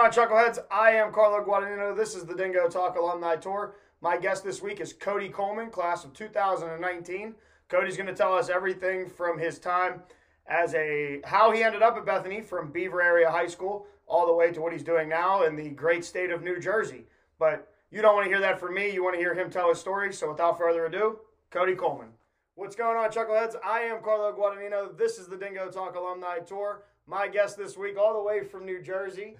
on, Chuckleheads? I am Carlo Guadagnino. This is the Dingo Talk Alumni Tour. My guest this week is Cody Kohlman, class of 2019. Cody's going to tell us everything from his time as a how he ended up at Bethany from Beaver Area High School all the way to what he's doing now in the great state of New Jersey. But you don't want to hear that from me. You want to hear him tell his story. So without further ado, Cody Kohlman. What's going on, Chuckleheads? I am Carlo Guadagnino. This is the Dingo Talk Alumni Tour. My guest this week, all the way from New Jersey,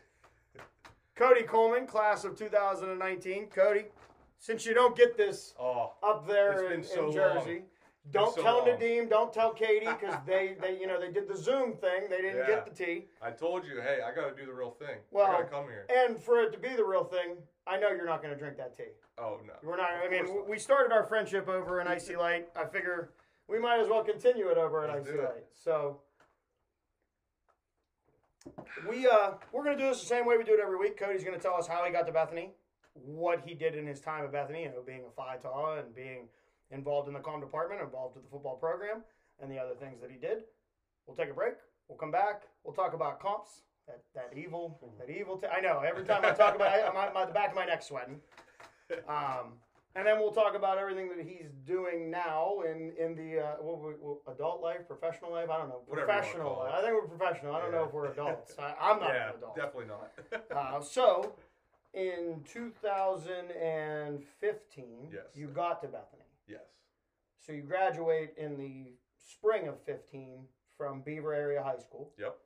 Cody Kohlman, class of 2019. Cody, since you don't get this Oh, up there in, so in Jersey, long. don't so tell long. Nadeem, don't tell Katie, because they, they, you know, they did the Zoom thing. They didn't Yeah. get the tea. I told you, hey, I got to do the real thing. Well, I got to come here. And for it to be the real thing, I know you're not going to drink that tea. Oh no. We're not. I mean, not. we started our friendship over an IC Light. I figure we might as well continue it over an Let's IC Light. So we uh we're gonna do this the same way we do it every week. Cody's gonna tell us how he got to Bethany, what he did in his time at Bethany, you know, being a Phi Tau and being involved in the com department, involved with the football program, and the other things that he did. We'll take a break. We'll come back. We'll talk about comps. That, that evil, that evil. T- I know. Every time I talk about, it, my, my the back of my neck sweating. Um, and then we'll talk about everything that he's doing now in in the uh, what, we- what, adult life, professional life. I don't know. Whatever Professional. call it. life. I think we're professional. I don't know if we're adults. I, I'm not yeah, an adult. definitely not. Uh, so, in 2015, Yes. you got to Bethany. yes. So you graduate in the spring of 15 from Beaver Area High School. Yep.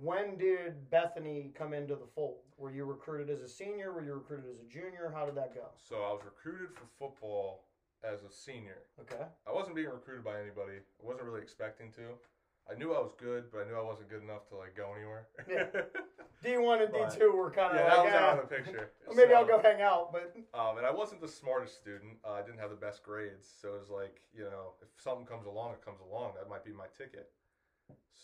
When did Bethany come into the fold? Were you recruited as a senior? Were you recruited as a junior? How did that go? So I was recruited for football as a senior. Okay. I wasn't being recruited by anybody. I wasn't really expecting to. I knew I was good, but I knew I wasn't good enough to like go anywhere. Yeah. D1 and D2 were kind of yeah, that like, was out "Ah, of the picture. well, maybe I'll go hang out, but Um, and I wasn't the smartest student. Uh, I didn't have the best grades, so it was like, you know, if something comes along, it comes along. That might be my ticket.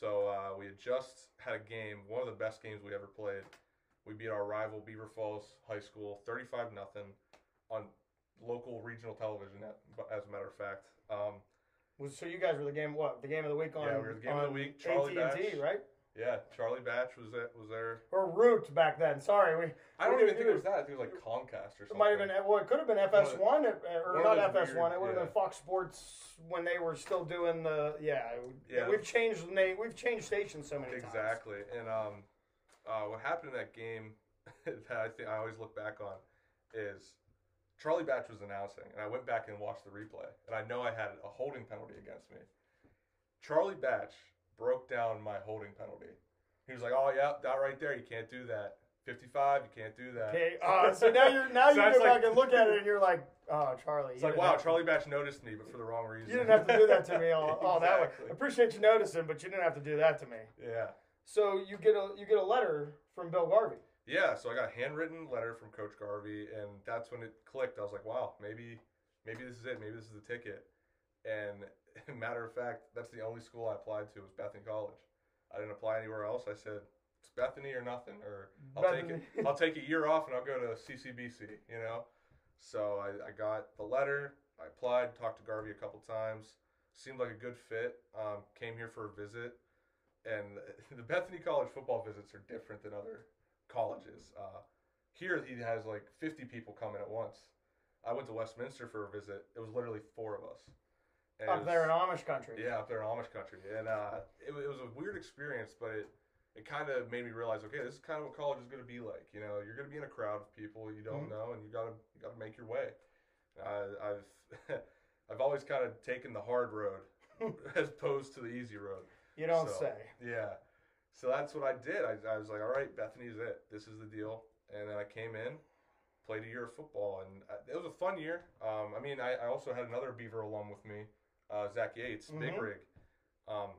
So uh, we had just had a game, one of the best games we ever played. We beat our rival Beaver Falls High School, thirty-five nothing, on local regional television. As a matter of fact, um, was so you guys were the game what? The game of the week on Yeah, we were the game of the week, Charlie AT&T, Batch. right? Yeah, Charlie Batch was there. Was there? Or Root back then. Sorry, we I don't We even think it it. was that. I think it was like Comcast or something. It might have been well, it could have been FS1 or one not FS1. weird- it would have yeah. been Fox Sports when they were still doing the yeah. Yeah. We've changed name. We've changed stations so many times. Exactly. And um, uh, what happened in that game that I think I always look back on is Charlie Batch was announcing, and I went back and watched the replay, and I know I had a holding penalty against me. Charlie Batch broke down my holding penalty. He was like, "Oh yeah, that right there, you can't do that. 55, you can't do that." Okay. Uh, so now you're now So you go like- back and look at it and you're like, oh Charlie. It's like, wow, Charlie Batch noticed me, but for the wrong reason. You didn't have to do that to me. All, all that way. Exactly. Appreciate you noticing, but you didn't have to do that to me. Yeah. So you get a you get a letter from Bill Garvey. Yeah, so I got a handwritten letter from Coach Garvey, and that's when it clicked. I was like, wow, maybe, maybe this is it. Maybe this is the ticket. And matter of fact, that's the only school I applied to was Bethany College. I didn't apply anywhere else. I said it's Bethany or nothing, or I'll take it. I'll take a year off and I'll go to CCBC. You know. So I, I got the letter. I applied, talked to Garvey a couple times. Seemed like a good fit. Um, came here for a visit, and the Bethany College football visits are different than other colleges. Uh, here he has like 50 people coming at once. I went to Westminster for a visit. It was literally four of us. And Up there in Amish country. yeah, up there in Amish country, and uh, it, it was a weird experience, but it it kind of made me realize, okay, this is kind of what college is going to be like. You know, you're going to be in a crowd of people you don't Mhm. know, and you gotta you gotta make your way. Uh, I've I've always kind of taken the hard road as opposed to the easy road. You don't So, say. Yeah. So that's what I did. I, I was like, all right, Bethany's it. This is the deal. And then I came in, played a year of football, and uh, it was a fun year. Um, I mean, I, I also had another Beaver alum with me, uh, Zach Yates, Big Mhm. Rig. Um,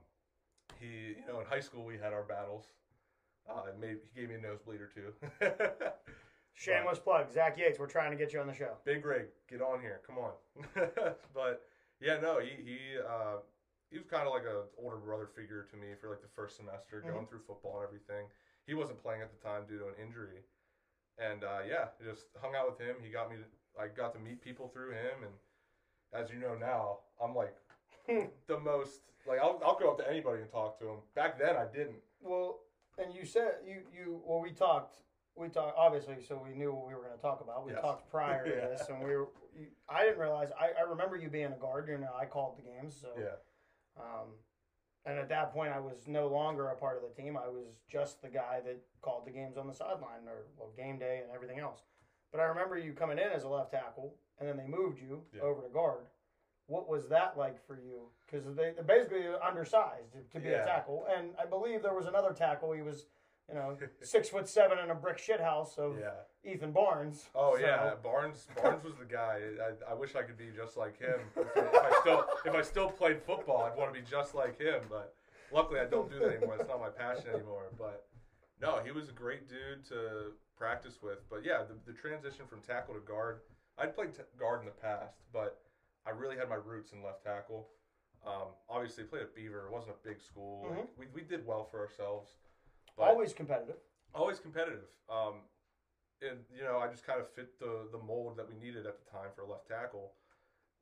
he, you know, in high school we had our battles. Uh, made, he gave me a nosebleed or two. Shameless plug. Zach Yates, we're trying to get you on the show. Big Rig, get on here, come on. but yeah, no, he he uh, he was kind of like an older brother figure to me for like the first semester, going through football and everything. He wasn't playing at the time due to an injury, and uh, yeah, just hung out with him. He got me. To, I got to meet people through him, and as you know now, I'm like the most like I'll I'll go up to anybody and talk to them. Back then, I didn't. Well, and you said you you well we talked we talked obviously so we knew what we were going to talk about. We Yes. talked prior to Yeah. this, and we were. You, I didn't realize. I, I remember you being a guard. You know, I called the games. So Yeah. Um, and at that point, I was no longer a part of the team. I was just the guy that called the games on the sideline or well, game day and everything else. But I remember you coming in as a left tackle, and then they moved you Yeah. over to guard. What was that like for you? Because they basically undersized to, to be Yeah. a tackle, and I believe there was another tackle. He was, you know, six foot seven in a brick shit house of Yeah. Ethan Barnes. Oh So- yeah, Barnes. Barnes was the guy. I, I wish I could be just like him. If I, if I still if I still played football, I'd want to be just like him. But luckily, I don't do that anymore. It's not my passion anymore. But no, he was a great dude to practice with. But yeah, the, the transition from tackle to guard. I'd played t- guard in the past, but I really had my roots in left tackle. Um, obviously, played at Beaver. It wasn't a big school. Like, we, we did well for ourselves. But Always competitive. always competitive. Um, and you know, I just kind of fit the the mold that we needed at the time for a left tackle,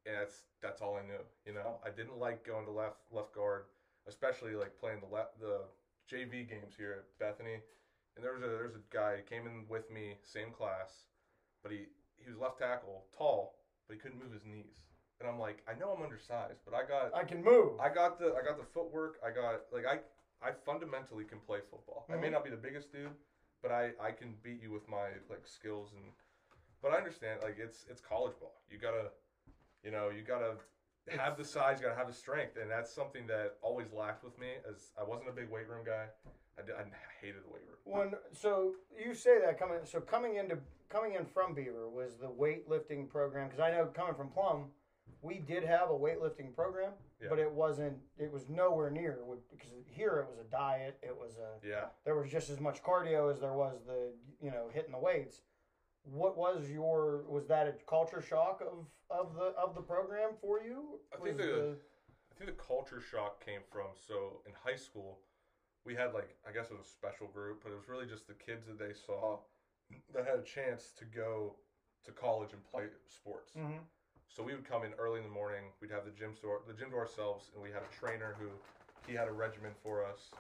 and that's that's all I knew. You know, I didn't like going to left left guard, especially like playing the left the JV games here at Bethany. And there was a there's a guy who came in with me, same class, but he he was left tackle, tall, but he couldn't move his knees. And I'm like, I know I'm undersized, but I got I can move. I got the I got the footwork. I got like I I fundamentally can play football. I may Mhm. not be the biggest dude, but I I can beat you with my like skills and. But I understand like it's it's college ball. You gotta, you know, you gotta have the size. You gotta have the strength, and that's something that always lacked with me. As I wasn't a big weight room guy. I, did, I hated the weight room. When so you say that coming so coming into coming in from Beaver was the weightlifting program because I know coming from Plum, we did have a weightlifting program, Yeah. but it wasn't it was nowhere near because here it was a diet, it was a Yeah. there was just as much cardio as there was the you know hitting the weights. What was your was that a culture shock of of the of the program for you? I think Was the- I think the culture shock came from so in high school, we had like I guess it was a special group, but it was really just the kids that they saw that had a chance to go to college and play sports. Mhm. So we would come in early in the morning. We'd have the gym store, the gym to ourselves, and we had a trainer who he had a regimen for us,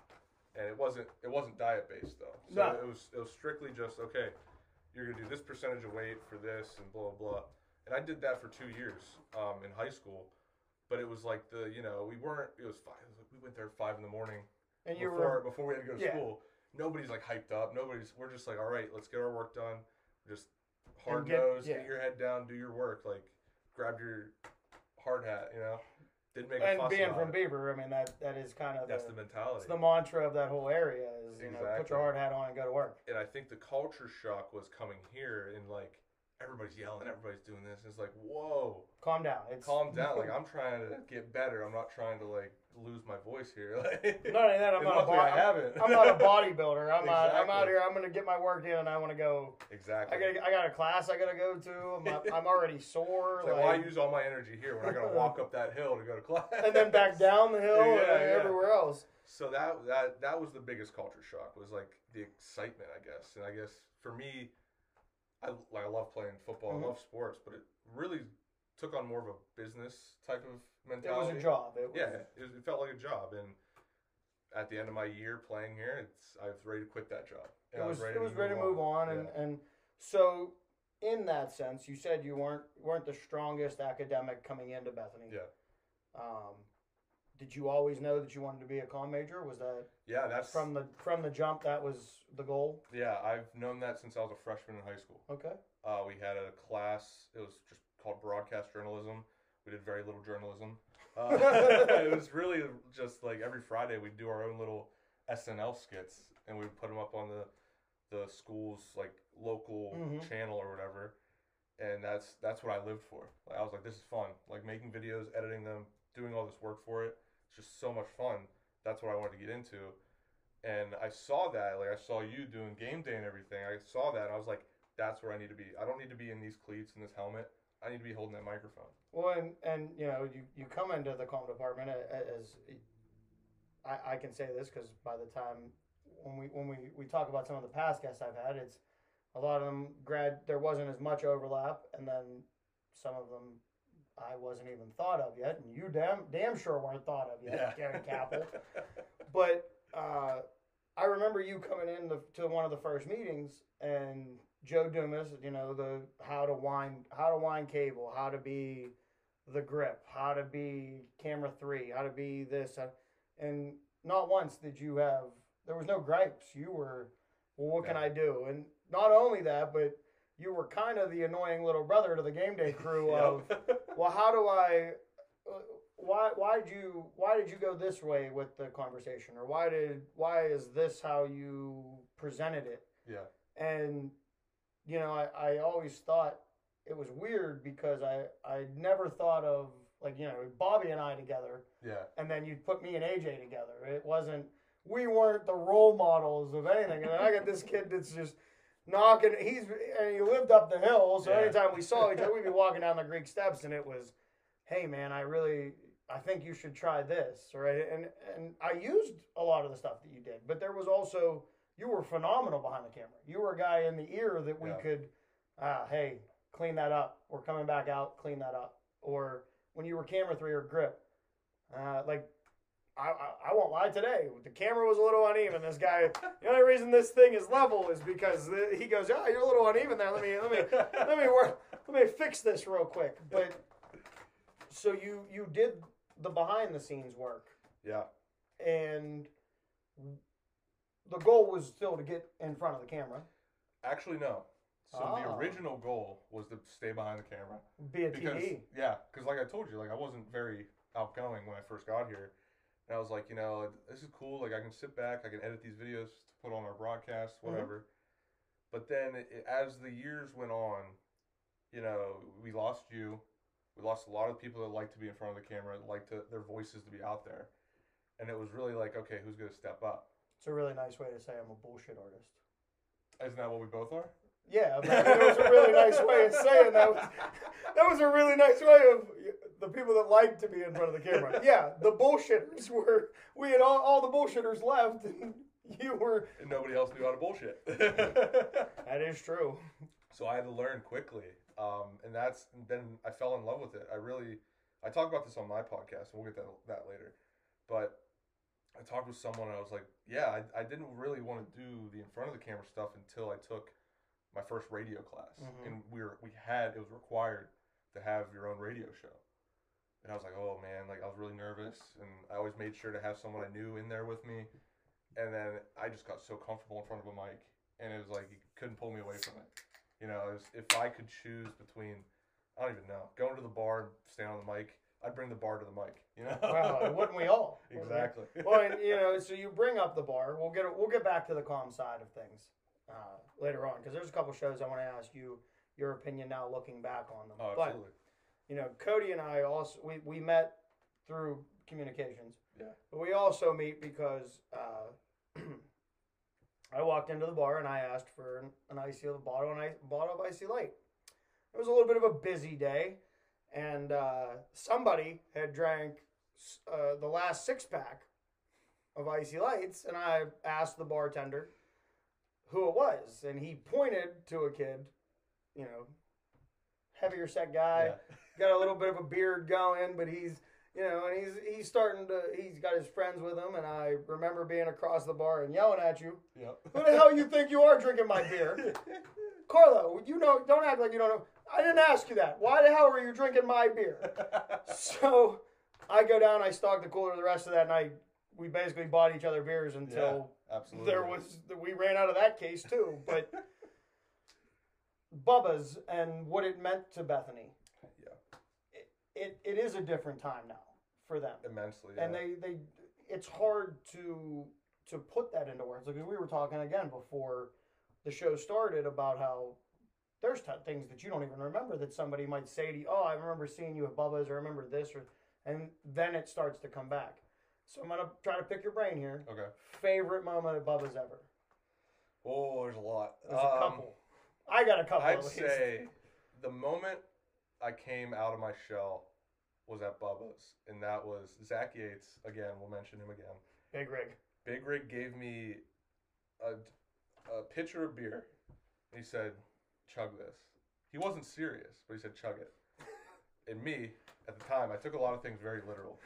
and it wasn't it wasn't diet based though. So No. it was it was strictly just okay. You're gonna do this percentage of weight for this and blah blah. blah. And I did that for two years um, in high school, but it was like the you know we weren't. It was five. We went there at five in the morning and you before were before we had to go to Yeah. school. Nobody's like hyped up. Nobody's. We're just like, all right, let's get our work done. Just hard get- nose, yeah. get your head down, do your work. Like, grab your hard hat. You know, didn't make a and being from it. Beaver, I mean that that is kind of That's the, the mentality. it's the mantra of that whole area is you know put your hard hat on and go to work. and I think the culture shock was coming here, and like everybody's yelling, everybody's doing this. And it's like, whoa, Calm down. It's calm down. Like I'm trying to get better. I'm not trying to like lose my voice here. Like, not only that, I'm not a luckily I bod- haven't. I'm not a bodybuilder. I'm not, I'm out here. I'm gonna get my work in, and I want to go. exactly. I got I got a class I gotta go to. I'm, I'm already sore. Like, like- why use all my energy here when I gotta walk up that hill to go to class? and then back down the hill Yeah, and yeah. everywhere else. So that that that was the biggest culture shock was like the excitement, I guess. And I guess for me, I I love playing football, Mhm. I love sports, but it really took on more of a business type of mentality. It was a job. It was, Yeah, it, it felt like a job, and at the end of my year playing here, it's I was ready to quit that job. It And was it was ready to move on, and, Yeah. and so in that sense, you said you weren't weren't the strongest academic coming into Bethany. Yeah. Um, did you always know that you wanted to be a com major? Was that yeah, that's from the from the jump? That was the goal. yeah. I've known that since I was a freshman in high school. Okay. Uh, we had a class. It was just called broadcast journalism. We did very little journalism. Uh, it was really just like every Friday we'd do our own little SNL skits, and we'd put them up on the the school's like local Mhm. channel or whatever. And that's that's what I lived for. Like, I was like, this is fun. Like making videos, editing them, doing all this work for it. Just so much fun. That's what I wanted to get into. And I saw that, like I saw you doing game day and everything. I saw that, I was like, that's where I need to be. I don't need to be in these cleats and this helmet. I need to be holding that microphone. Well, and, and you know, you, you come into the com department a- a- as I, I can say this because by the time when we when we, we talk about some of the past guests I've had, it's a lot of them grad. There wasn't as much overlap, and then some of them I wasn't even thought of yet, and you damn damn sure weren't thought of yet, Gary Capel. But uh, I remember you coming in the, to one of the first meetings and Joe Dumas, you know, the how to wind how to wind cable, how to be the grip, how to be camera three, how to be this, and not once did you have there was no gripes. You were, well, what can I do? And not only that, but you were kind of the annoying little brother to the game day crew of, well, how do I? Uh, why why did you why did you go this way with the conversation, or why did why is this how you presented it? yeah. And you know, I, I always thought it was weird because I I never thought of like you know Bobby and I together, Yeah. and then you'd put me and AJ together. It wasn't we weren't the role models of anything, and I got this kid that's just knocking. He's and he lived up the hill, so Yeah. anytime we saw each other, we'd be walking down the Greek steps, and it was, hey man, I really. I think you should try this, right? And and I used a lot of the stuff that you did, but there was also you were phenomenal behind the camera. You were a guy in the ear that we Yeah. could, ah, hey, clean that up. We're coming back out, clean that up. Or when you were camera three or grip, uh, like I, I, I won't lie today. The camera was a little uneven. This guy, the only reason this thing is level is because the, he goes, "Oh, you're a little uneven there. Let me, let me, let me work. Let me fix this real quick." But so you you did the behind the scenes work, Yeah. and the goal was still to get in front of the camera, Actually, no. So the Ah. original goal was to stay behind the camera. be a because TD. yeah, because like I told you, like I wasn't very outgoing when I first got here, and I was like, you know, this is cool. Like I can sit back, I can edit these videos to put on our broadcast, Mhm. whatever. But then it, as the years went on, you know, we lost you. We lost a lot of people that like to be in front of the camera, that like to their voices to be out there, and it was really like, okay, who's gonna step up? It's a really nice way to say I'm a bullshit artist. Isn't that what we both are? Yeah, but I mean, it was a really nice way of saying that. Was, that was a really nice way of the people that like to be in front of the camera. Yeah, the bullshitters were. We had all, all the bullshitters left, and you were. And nobody else knew how to bullshit. That is true. so I had to learn quickly, um, and that's and then I fell in love with it. I really, I talk about this on my podcast, and we'll get that that later. But I talked with someone, and I was like, yeah, I, I didn't really want to do the in front of the camera stuff until I took my first radio class, Mhm. and we were we had it was required to have your own radio show. And I was like, oh man, like I was really nervous, and I always made sure to have someone I knew in there with me. And then I just got so comfortable in front of a mic, and it was like you couldn't pull me away from it. You know, it was, if I could choose between, I don't even know, going to the bar and staying on the mic, I'd bring the bar to the mic. You know, Well, wouldn't we all? exactly. Well, and, you know, so you bring up the bar. We'll get we'll get back to the calm side of things uh, later on because there's a couple shows I want to ask you your opinion now, looking back on them. oh, but absolutely. You know, Cody and I also we, we met through communications. Yeah. But we also meet because uh, I walked into the bar and I asked for an, an icy bottle and I bottle of IC Light. It was a little bit of a busy day, and uh, somebody had drank uh, the last six pack of IC Lights, and I asked the bartender who it was, and he pointed to a kid, you know, heavier set guy yeah. Got a little bit of a beard going, but he's you know, and he's he's starting to he's got his friends with him, and I remember being across the bar and yelling at you, Yep. "Who the hell you think you are drinking my beer, Carlo? You know, don't act like you don't know. I didn't ask you that. Why the hell were you drinking my beer?" So I go down, I stock the cooler the rest of that night. We basically bought each other beers until Absolutely. there was we ran out of that case too. But Bubba's and what it meant to Bethany yeah it, it is a different time now for them immensely. Yeah. and they they it's hard to to put that into words like we were talking again before the show started about how there's t- things that you don't even remember that somebody might say to you oh i remember seeing you at bubba's or I remember this or and then it starts to come back so i'm gonna try to pick your brain here okay. favorite moment at bubba's ever Oh, there's a lot. there's a Um, couple i got a couple I'd at least. say the moment I came out of my shell was at Bubba's, and that was Zach Yates. Again, we'll mention him again. big rig Big Rig gave me a, a pitcher of beer, and he said, "Chug this." He wasn't serious, but he said, "Chug it." and me, at the time, I took a lot of things very literal.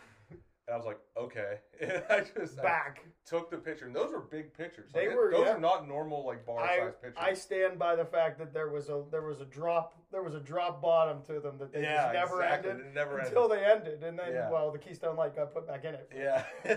And I was like, okay. And I just I Back. took the picture, and those were big pictures. They Like, were, Those yeah. are not normal like bar I, size pictures. I stand by the fact that there was a there was a drop there was a drop bottom to them that they yeah, just never exactly. ended It never ended. until they ended, and then Yeah. well the Keystone Light got put back in it. Yeah.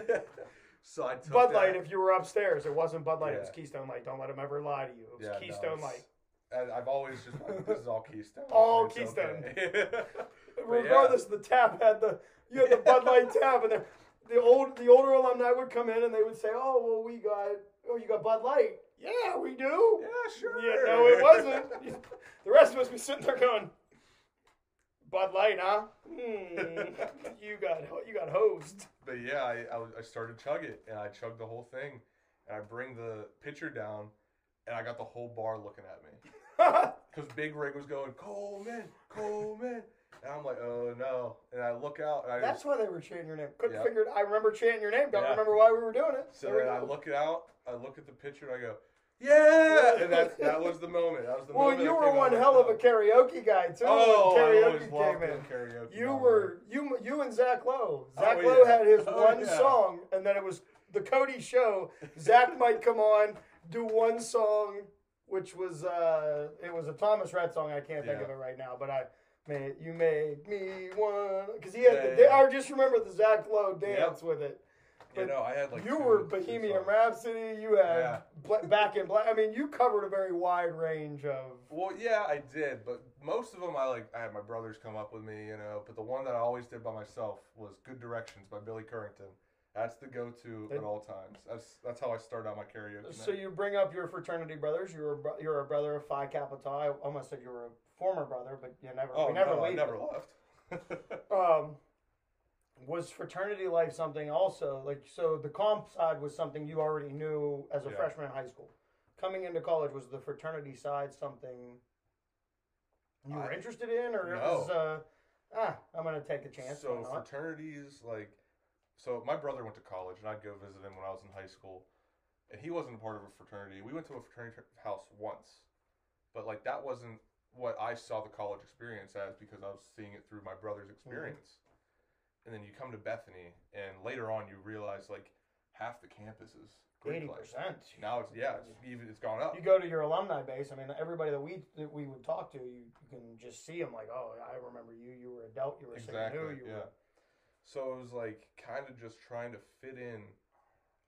so I took Bud that, Light, if you were upstairs, it wasn't Bud Light. It was Keystone Light. Don't let them ever lie to you. It was no, Keystone it's- Light. and I've always just like, this is all Keystone. All It's Keystone. okay. Regardless, the tap had the you had the Bud Light tap, and the, the old the older alumni would come in and they would say, "Oh well, we got oh you got Bud Light." Yeah, we do. yeah, sure. Yeah, no, it wasn't. The rest of us be sitting there going, Bud Light, huh? Hmm. you got you got hosed. But yeah, I, I, I started chug it, and I chugged the whole thing, and I bring the pitcher down, and I got the whole bar looking at me. Because Big Rig was going, Kohlman, Kohlman. And I'm like, oh no. And I look out, and I That's just, why they were chanting your name. Couldn't Yeah. figure it. I remember chanting your name. Don't Yeah. remember why we were doing it. so There then I look it out, I look at the picture, and I go, yeah! And that, that was the moment. That was the Well, moment. Well, you were one hell of a karaoke guy too. Oh, when I karaoke always came loved in. karaoke. You were you you and Zach Lowe. Oh, Zach Lowe yeah. had his Oh, one yeah. song, and then it was the Cody show. Zach might come on, do one song, which was uh, it was a Thomas Rhett song. I can't think Yeah. of it right now, but I. Man, you make me one because he had. Yeah, the, yeah. I just remember the Zach Lowe dance with it. You know, I had like you two- were Bohemian. Rhapsody. You had Yeah. Back in Black. I mean, you covered a very wide range of. Well, yeah, I did, but most of them I like. I had my brothers come up with me, you know. But the one that I always did by myself was "Good Directions" by Billy Currington. That's the go-to at all times. That's that's how I start out my karaoke. So night. you bring up your fraternity brothers. You're a, you're a brother of Phi Kappa Tau. I almost said you were a former brother, but you never. oh we never no, I never left. Um, was fraternity life something also like so? The comp side was something you already knew as a Yeah. freshman in high school. Coming into college, was the fraternity side something you were I- interested in, or it No. was uh, ah, I'm gonna take a chance. so fraternities, like, so my brother went to college, and I'd go visit him when I was in high school, and he wasn't a part of a fraternity. We went to a fraternity house once, but like that wasn't what I saw the college experience as because I was seeing it through my brother's mm-hmm. experience. And then you come to Bethany, and later on you realize like half the campus is Eighty percent. Now it's yeah, it's even it's gone up. You go to your alumni base. I mean, everybody that we that we would talk to, you, you can just see them. Like, oh, I remember you. You were a Delt. You were a Exactly. New. You yeah. So it was like kind of just trying to fit in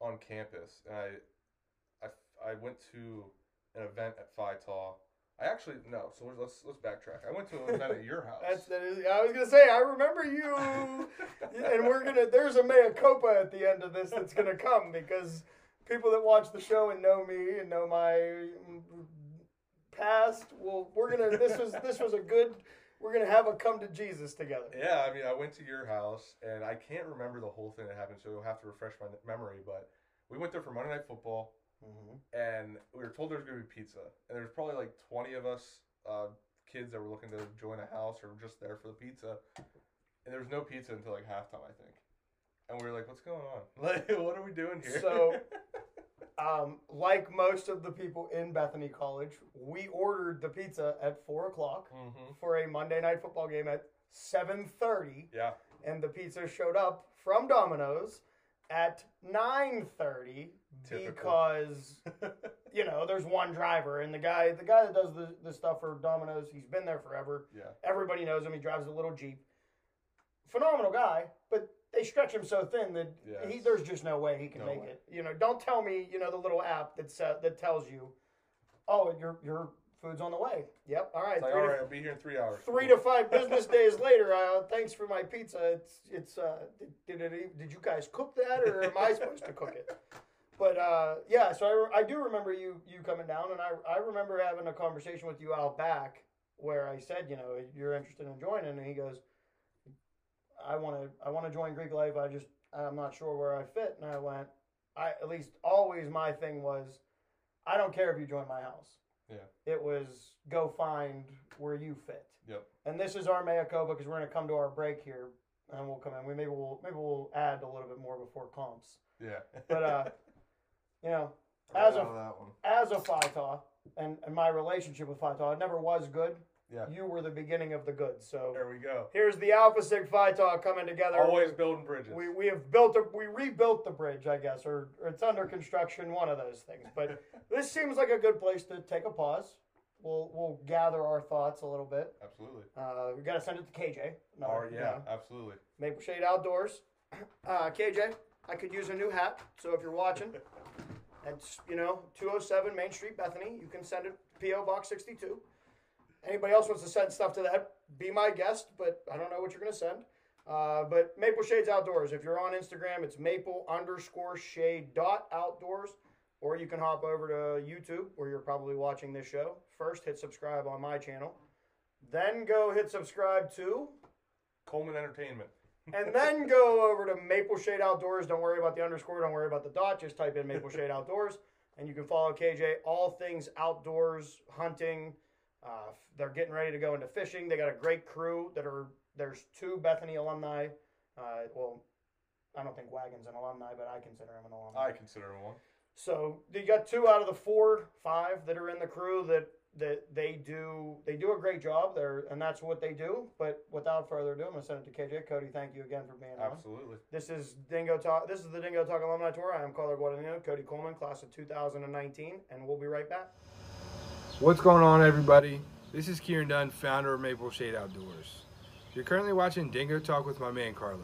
on campus, and I, I, I went to an event at Phi Tau. I actually no. So let's let's backtrack. I went to an event at your house. That's that is. I was gonna say. I remember you. and we're gonna. There's a mea at the end of this that's gonna come because people that watch the show and know me and know my past. Well, we're gonna. This was this was a good. We're gonna have a come to Jesus together. yeah, I mean, I went to your house, and I can't remember the whole thing that happened, so you'll have to refresh my memory. But we went there for Monday Night Football. Mm-hmm. and we were told there was going to be pizza. And there was probably like 20 of us uh, kids that were looking to join a house or just there for the pizza. And there was no pizza until like halftime, I think. And we were like, what's going on? Like, what are we doing here? So- Um, like most of the people in Bethany College, we ordered the pizza at four o'clock hmm for a Monday night football game at seven thirty. Yeah. and the pizza showed up from Domino's at 9:30 Typical. because you know there's one driver and the guy the guy that does the, the stuff for Domino's he's been there forever yeah. everybody knows him he drives a little Jeep phenomenal guy but they stretch him so thin that he, there's just no way he can No make way. it you know don't tell me you know the little app that uh, that tells you oh your your food's on the way yep all right It's like, all to I'll be here in three hours. three to five business days later, uh, thanks for my pizza. It's it's uh, did, did it did you guys cook that or am I supposed to cook it? But uh, yeah, so I, re- I do remember you you coming down, and I I remember having a conversation with you out back where I said, you know, you're interested in joining, and he goes, I want to I want to join Greek life. I just I'm not sure where I fit, and I went, I at least always my thing was, I don't care if you join my house. Yeah. It was go find where you fit. Yep. And this is our culpa because we're going to come to our break here, and we'll come in. We maybe we'll maybe we'll add a little bit more before comps. Yeah. But uh, you know, as a- as a Phi and, and my relationship with Phi It never was good. Yeah. You were the beginning of the good. So There we go. here's the Alpha Sig Phi Talk coming together. Always building bridges. We, we have built a we rebuilt the bridge, I guess, or, or it's under construction, one of those things. But this seems like a good place to take a pause. We'll we'll gather our thoughts a little bit. Absolutely. Uh, we got to send it to KJ. No, Or yeah, know, absolutely. Maple Shade Outdoors. Uh, KJ, I could use a new hat. So if you're watching, it's you know 207 Main Street, Bethany. You can send it PO Box 62. Anybody else wants to send stuff to that? Be my guest, but I don't know what you're gonna send. Uh, but Maple Shades Outdoors. If you're on Instagram, it's maple underscore shade dot outdoors, or you can hop over to YouTube where you're probably watching this show. First, hit subscribe on my channel, then go hit subscribe to Kohlman Entertainment. and then go over to Maple Shade Outdoors. Don't worry about the underscore. Don't worry about the dot. Just type in Maple Shade Outdoors, and you can follow KJ. All things outdoors, hunting. Uh, they're getting ready to go into fishing. They got a great crew that are. There's two Bethany alumni. Uh, well, I don't think Wagon's an alumni, but I consider him an alumni. I consider him one. So you got two out of the four, five that are in the crew that that they do they do a great job there, and that's what they do. But without further ado, I'm gonna send it to KJ. Cody, thank you again for being on. Absolutely. This is Dingo Talk. This is the Dingo Talk Alumni Tour. I am Carlo Guadagnino, Cody Kohlman, class of 2019, and we'll be right back. What's going on, everybody? This is Kieran Dunn, founder of Maple Shade Outdoors. You're currently watching Dingo Talk with my man Carlo.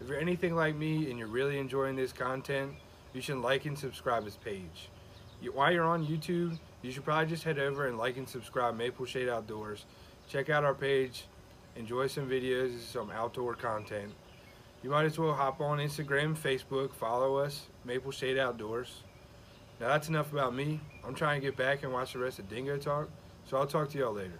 If you're anything like me and you're really enjoying this content, you should like and subscribe his page. You, while you're on YouTube, you should probably just head over and like and subscribe Maple Shade Outdoors. Check out our page, enjoy some videos, some outdoor content. You might as well hop on Instagram, Facebook, follow us, Maple Shade Outdoors. Now that's enough about me. I'm trying to get back and watch the rest of Dingo Talk, so I'll talk to y'all later.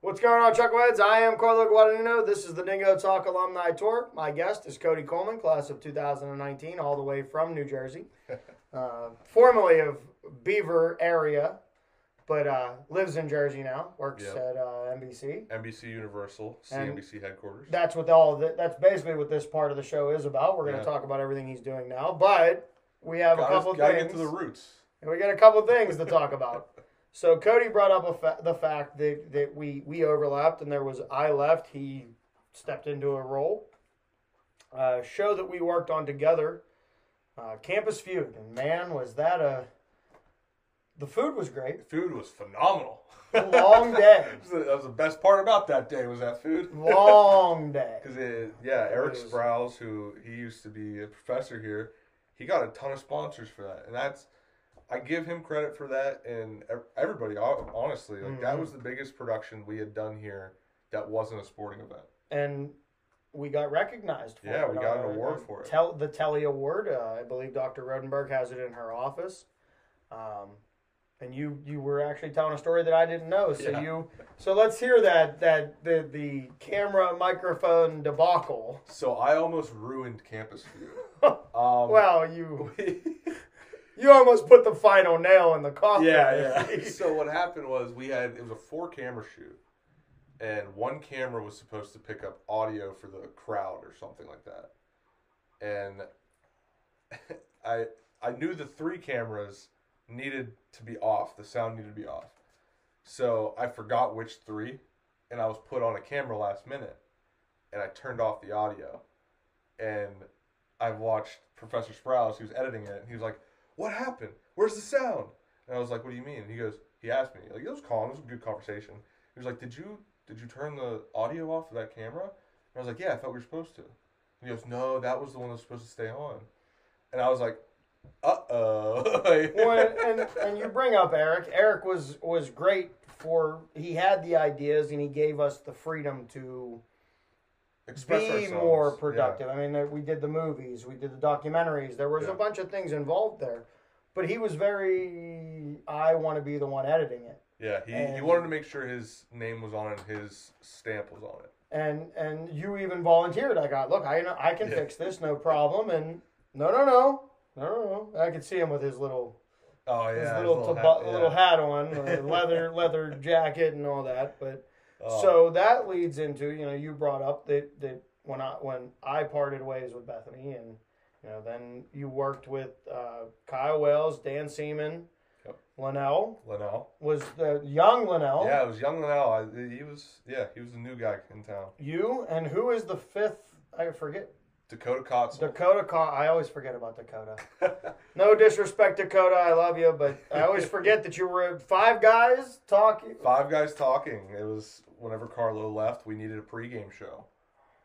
What's going on, Chuckleheads? I am Carlo Guadagnino. This is the Dingo Talk Alumni Tour. My guest is Cody Kohlman, class of 2019, all the way from New Jersey, uh, formerly of Beaver area, but uh, lives in Jersey now. Works Yep. at uh, NBC. NBC Universal, And- CNBC headquarters. That's what all. The, that's basically what this part of the show is about. We're going to Yeah. talk about everything he's doing now, but we have a gotta, couple gotta things. get to the roots. And we got a couple things to talk about. So Cody brought up a fa- the fact that, that we we overlapped and there was I left. He stepped into a role. Uh, show that we worked on together, uh, Campus Feud, and man, was that a the food was great. The Food was phenomenal. Long day. that, was the, that best part about that day was that food. Long day. Because yeah, Eric Sprouse, who he used to be a professor here, he got a ton of sponsors for that, and that's I give him credit for that, and everybody honestly, like that Mhm. was the biggest production we had done here that wasn't a sporting event. and we got recognized for Yeah, it. we got an Uh, award for it. Tel- the Telly Award. Uh, I believe Dr. Rodenberg has it in her office. Um, and you you were actually telling a story that I didn't know. So Yeah. you so let's hear that that the the camera microphone debacle. So I almost ruined Campus Feud. Um, Well, you you almost put the final nail in the coffin. yeah, yeah. so what happened was we had it was a four camera shoot, and one camera was supposed to pick up audio for the crowd or something like that, and I I knew the three cameras needed to be off. The sound needed to be off, so I forgot which three, and I was put on a camera last minute, and I turned off the audio, and I watched Professor Sprouse, was editing it, and he was like, "What happened? Where's the sound?" And I was like, "What do you mean?" And he goes, he asked me, like it was calm, it was a good conversation. He was like, "Did you did you turn the audio off of that camera?" And I was like, "Yeah, I thought we were supposed to." And he goes, "No, that was the one that was supposed to stay on." And I was like, "Uh oh." well, and and you bring up Eric. Eric was was great for he had the ideas and he gave us the freedom to Express be ourselves. more Yeah. productive. I mean, we did the movies, we did the documentaries. There was Yeah. a bunch of things involved there, but he was very. I want to be the one editing it, Yeah, he, he wanted to make sure his name was on it, his stamp was on it. and and you even volunteered. I got look, I know I can Yeah. fix this, no problem. And no, no, no, no, no, no. I could see him with his little Oh yeah, his his little little taba- hat, yeah. little hat on, leather leather jacket, and all that. But Oh. so that leads into you know you brought up that that when I when I parted ways with Bethany and You know, then you worked with uh, Kyle Wells, Dan Seaman, Yep. Linnell Linnell. was the young Linnell. Yeah, it was young Linnell. I, he was yeah, he was the new guy in town. You and who is the fifth? I forget. Dakota Kotzel. Dakota. I always forget about Dakota. No disrespect, Dakota. I love you, but I always forget that you were five guys talking. Five guys talking. It was whenever Carlo left, we needed a pregame show.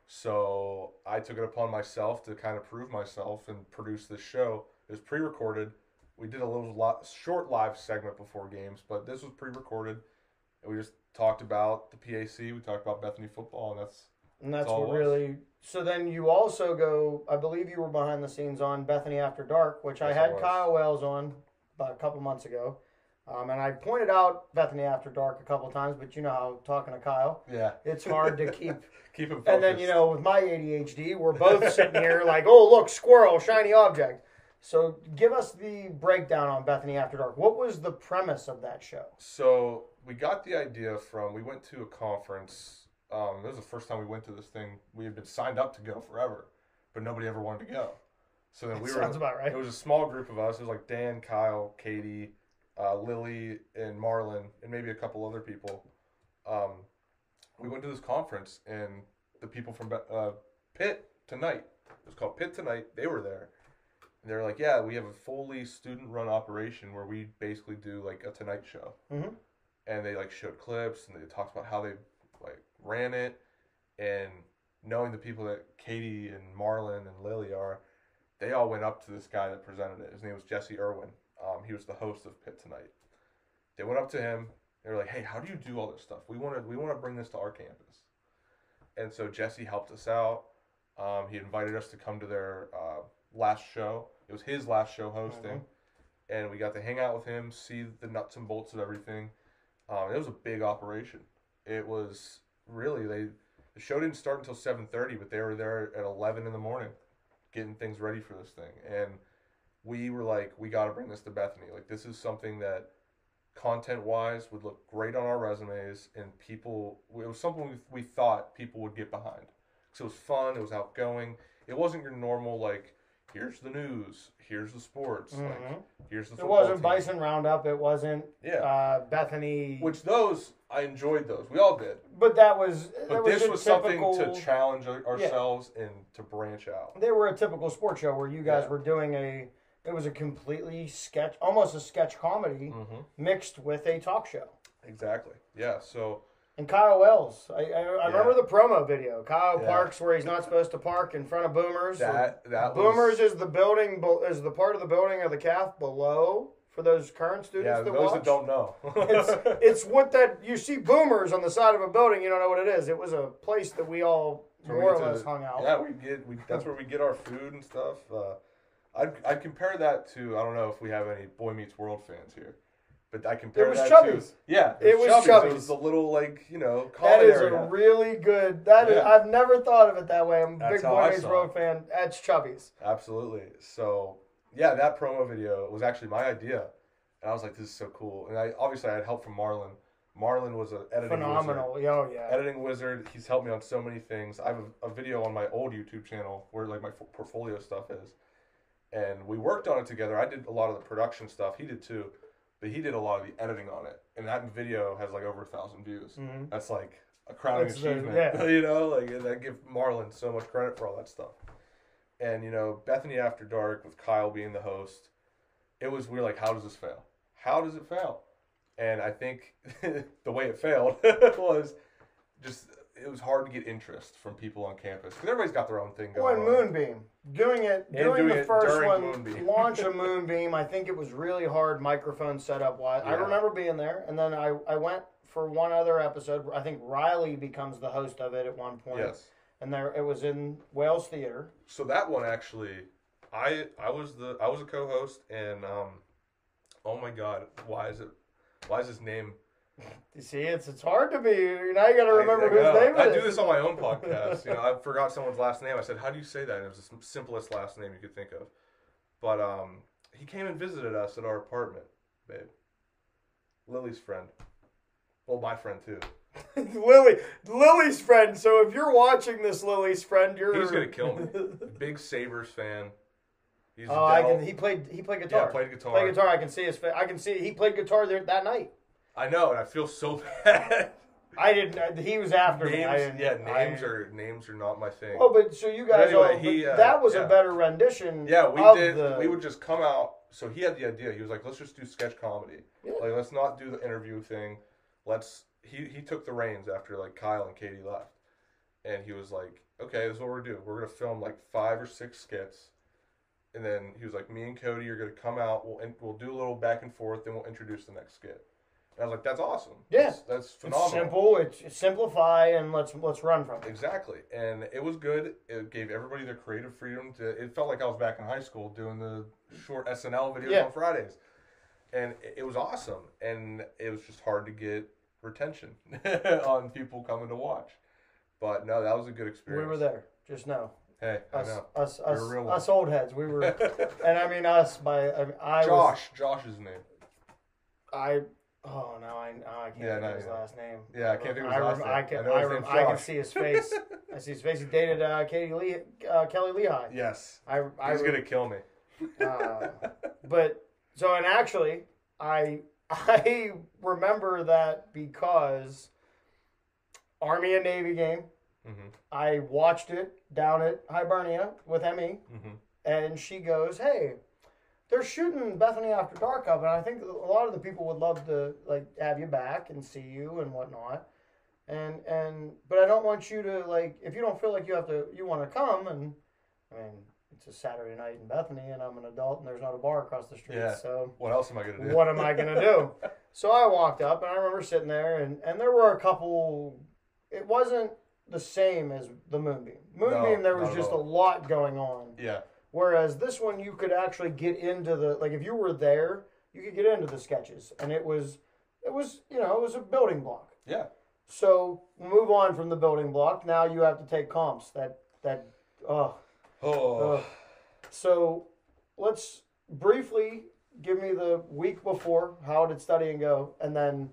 So I took it upon myself to kind of prove myself and produce this show. It was pre-recorded. We did a little lot, short live segment before games, but this was pre-recorded. And we just talked about the PAC. We talked about Bethany football, and that's And that's what really. So then you also go. I believe you were behind the scenes on Bethany After Dark, which I Yes, I had was. Kyle Wells on about a couple months ago, um, and I pointed out Bethany After Dark a couple times. But you know how talking to Kyle, yeah. it's hard to keep. Keep him focused. and then you know, with my ADHD, we're both sitting here like, "Oh, look, squirrel, shiny object." So give us the breakdown on Bethany After Dark. What was the premise of that show? So we got the idea from we went to a conference. Um, this was the first time we went to this thing. We had been signed up to go forever, but nobody ever wanted to go. So then we were. Sounds about right. It was a small group of us. It was like Dan, Kyle, Katie, uh, Lily, and Marlon, and maybe a couple other people. Um, we went to this conference, and the people from uh, Pitt tonight. It was called Pitt tonight. They were there. And they're like, yeah, we have a fully student-run operation where we basically do like a Tonight Show, Mhm. and they like showed clips and they talked about how they like ran it, and knowing the people that Katie and Marlon and Lily are, they all went up to this guy that presented it. His name was Jesse Irwin. Um, he was the host of Pitt Tonight. They went up to him. They were like, "Hey, how do you do all this stuff? We want to we want to bring this to our campus." And so Jesse helped us out. Um, he invited us to come to their uh, last show. It was his last show hosting, and we got to hang out with him, see the nuts and bolts of everything. Um, it was a big operation. It was really they. The show didn't start until seven thirty, but they were there at eleven in the morning, getting things ready for this thing. And we were like, we got to bring this to Bethany. Like this is something that, content wise, would look great on our resumes, and people. It was something we, we thought people would get behind. So it was fun. It was outgoing. It wasn't your normal like, here's the news, here's the sports, like Mhm. here's the. It wasn't team. Bison Roundup. It wasn't Yeah. uh, Bethany. Which those I enjoyed those. We all did. but that was. But that this a was typical, something to challenge our- ourselves and to branch out. They were a typical sports show where you guys Yeah. were doing a. It was a completely sketch, almost a sketch comedy Mm-hmm. mixed with a talk show. Exactly. Yeah. So And Kyle Wells, I, I, I remember the promo video. Kyle Yeah. parks where he's not supposed to park in front of Boomers. that that Boomers was, is the building, is the part of the building of the calf below for those current students yeah. that Those watch. that don't know. it's it's what that you see boomers on the side of a building. You don't know what it is. It was a place that we all That's where we more or less hung out. Yeah, we get we. That's where we get our food and stuff. Uh, I'd I'd compare that to I don't know if we have any Boy Meets World fans here, but I compare it was that Chubby's. to yeah. It was Chubby's. It was the little like you know That is area. a really good. That is. Yeah. I've never thought of it that way. I'm a That's big Boy Meets World it. fan. That's Chubby's. Absolutely. So yeah, that promo video was actually my idea, and I was like, "This is so cool." And I obviously I had help from Marlon. Marlon was an editing Phenomenal. Oh yeah. editing wizard. He's helped me on so many things. I have a, a video on my old YouTube channel where like my f- portfolio stuff is, and we worked on it together. I did a lot of the production stuff. He did too, but he did a lot of the editing on it. And that video has like over a thousand views. Mhm. That's like a crowning That's the- achievement. yeah. you know, like I give Marlon so much credit for all that stuff. And you know, Bethany After Dark with Kyle being the host, it was we're like, how does this fail? How does it fail? And I think the way it failed was just it was hard to get interest from people on campus because everybody's got their own thing Well, going and on. Moonbeam doing it, And doing, doing the it first one, Moonbeam. launch a Moonbeam. I think it was really hard microphone setup wise. I remember being there, and then I I went for one other episode. I think Riley becomes the host of it at one point. Yes. And there it was in Wales Theater. So that one actually, I I was the I was a co-host and um, oh my god, why is it? Why is his name? You see, it's it's hard to be. Now you got to remember I, whose name it I is. do this on my own podcast. You know, I forgot someone's last name. I said, "How do you say that?" And it was the simplest last name you could think of. But um, he came and visited us at our apartment, babe. Lily's friend. Well, my friend too. Lily, Lily's friend. So if you're watching this, Lily's friend, you're He's gonna kill me. Big Sabres fan. He's Oh, I can. He played. He played yeah, guitar. played guitar. Played guitar. I can see his. I can see. He played guitar there that night. I know, and I feel so bad. I didn't. uh, He was after me. I names, didn't, yeah, I- names are names are not my thing. Oh, but so you guys anyway, all. he, but uh, that was yeah. a better rendition. Yeah, we of did. The, We would just come out. So he had the idea. He was like, "Let's just do sketch comedy. Yeah. Like, let's not do the interview thing. Let's." He he took the reins after like Kyle and Katie left, and he was like, "Okay, this is what we're gonna. We're gonna film like five or six skits." And then he was like, "Me and Cody are gonna come out. We'll in, we'll do a little back and forth, then we'll introduce the next skit." And I was like, "That's awesome. Yeah. that's, that's It's phenomenal." simple. It's, it's simplify and let's let's run from it. Exactly, and it was good. It gave everybody their creative freedom to. It felt like I was back in high school doing the short SNL videos Yeah. on Fridays, and it, it was awesome. And it was just hard to get retention on people coming to watch. But no, that was a good experience. We were there. Just now. Hey, I us us You're us, a real one. us old heads. We were, and I mean us by I, mean, I was Josh, Josh's name. I oh no I oh, I can't Yeah, think no, of his yeah. last name. Yeah, I can't think of his I, last rem- name. I can I I, rem- I can see his face. I see his face. He dated uh, Katie Lee, uh, Kelly Lehigh. Yes, I I he's re- gonna kill me. uh, but so and actually I I remember that because Army and Navy game. hmm I watched it down at Hibernia with Emmy, hmm and she goes, "Hey, they're shooting Bethany After Dark up, and I think a lot of the people would love to like have you back and see you and whatnot." And and but I don't want you to like if you don't feel like you have to you want to come and I mean it's a Saturday night in Bethany and I'm an adult and there's not a bar across the street Yeah. so What else am I gonna do? what am I gonna do? So I walked up and I remember sitting there and, and there were a couple. It wasn't the same as the Moonbeam. Moonbeam, No, there was just a lot going on. Yeah, Whereas this one, you could actually get into the like if you were there, you could get into the sketches, and it was it was you know it was a building block. yeah. So move on from the building block. Now you have to take comps. That that oh. Oh, Ugh. So let's briefly give me the week before. How did studying go? And then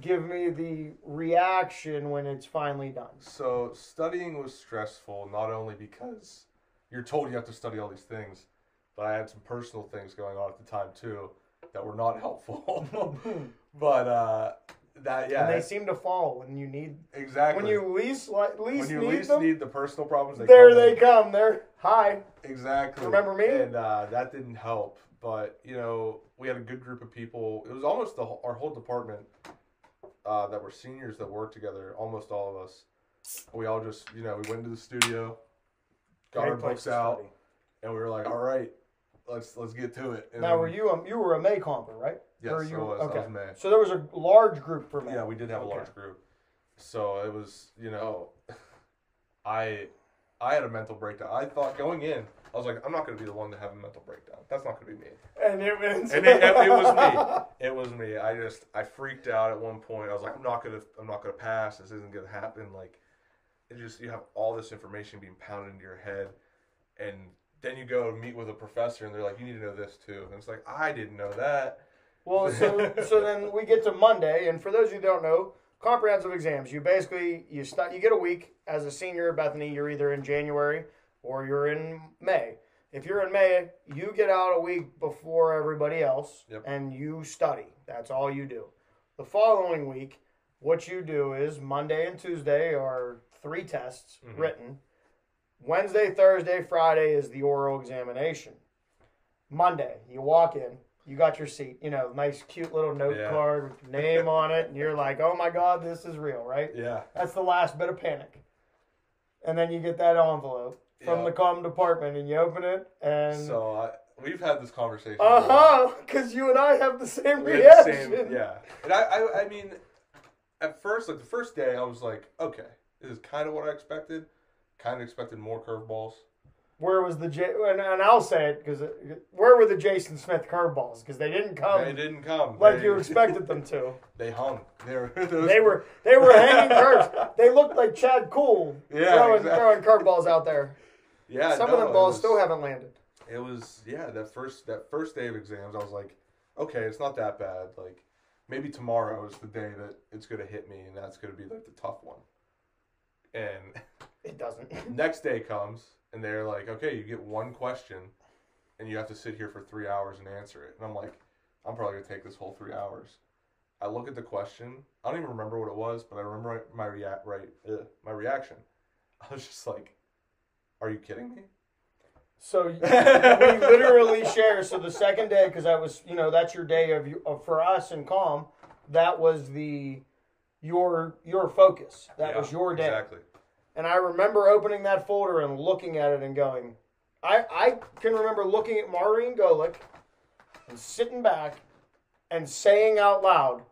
give me the reaction when it's finally done. So studying was stressful not only because you're told you have to study all these things, but I had some personal things going on at the time too that were not helpful. but uh, that yeah, And they seem to fall when you need exactly. when you least li- when least you need least them. need the personal problems, they there come they in. come. They're hi. Exactly. Remember me? And uh, that didn't help. But you know, we had a good group of people. It was almost the our whole department uh, that were seniors that worked together. Almost all of us. We all just you know we went into the studio, got Great our books out, study. and we were like, all right, let's let's get to it. And Now were you um, you were a May comper, right? Yes, Or I you, was. I Okay. was May. So there was a large group for May. Yeah, we did have a large group. So it was, you know, I I had a mental breakdown. I thought going in, I was like, I'm not going to be the one to have a mental breakdown. That's not going to be me. And it was And it, it was me. It was me. I just I freaked out at one point. I was like, I'm not gonna I'm not gonna pass. This isn't gonna happen. Like, it just you have all this information being pounded into your head, and then you go meet with a professor, and they're like, you need to know this too. And it's like I didn't know that. Well, so so then we get to Monday, and for those of you who don't know, comprehensive exams. You basically you start you get a week as a senior at Bethany. You're either in January or you're in May. If you're in May, you get out a week before everybody else, Yep. and you study. That's all you do. The following week, what you do is Monday and Tuesday are three tests Mhm. written. Wednesday, Thursday, Friday is the oral examination. Monday, you walk in, you got your seat, you know, nice, cute little note Yeah. card with your name on it, and you're like, oh my God, this is real, right? Yeah. That's the last bit of panic. And then you get that envelope from Yeah. the comm department, and you open it, and So I, we've had this conversation. uh huh, because you and I have the same We had the reaction. same, yeah. And I, I, I mean, at first, like the first day, I was like, okay, this is kind of what I expected. Kind of expected more curveballs. Where was the J? And, and I'll say it because uh, where were the Jason Smith curveballs? Because they didn't come they didn't come like They- you expected them to. They hung. They were. They were they were hanging curves. They looked like Chad Cool Yeah, throwing exactly. throwing curveballs out there. Yeah. Some no, of them balls was- still haven't landed. It was yeah. That first that first day of exams, I was like, okay, it's not that bad. Like maybe tomorrow is the day that it's gonna hit me, and that's gonna be like the tough one. And It doesn't. next day comes, and they're like, okay, you get one question, and you have to sit here for three hours and answer it. And I'm like, I'm probably gonna take this whole three hours. I look at the question. I don't even remember what it was, but I remember my react right ugh, my reaction. I was just like, "Are you kidding me?" So we literally share. So the second day, because I was, you know, that's your day of, of for us in comm. That was the your your focus. That Yeah, was your day. Exactly. And I remember opening that folder and looking at it and going, I, I can remember looking at Maureen Golick and sitting back and saying out loud,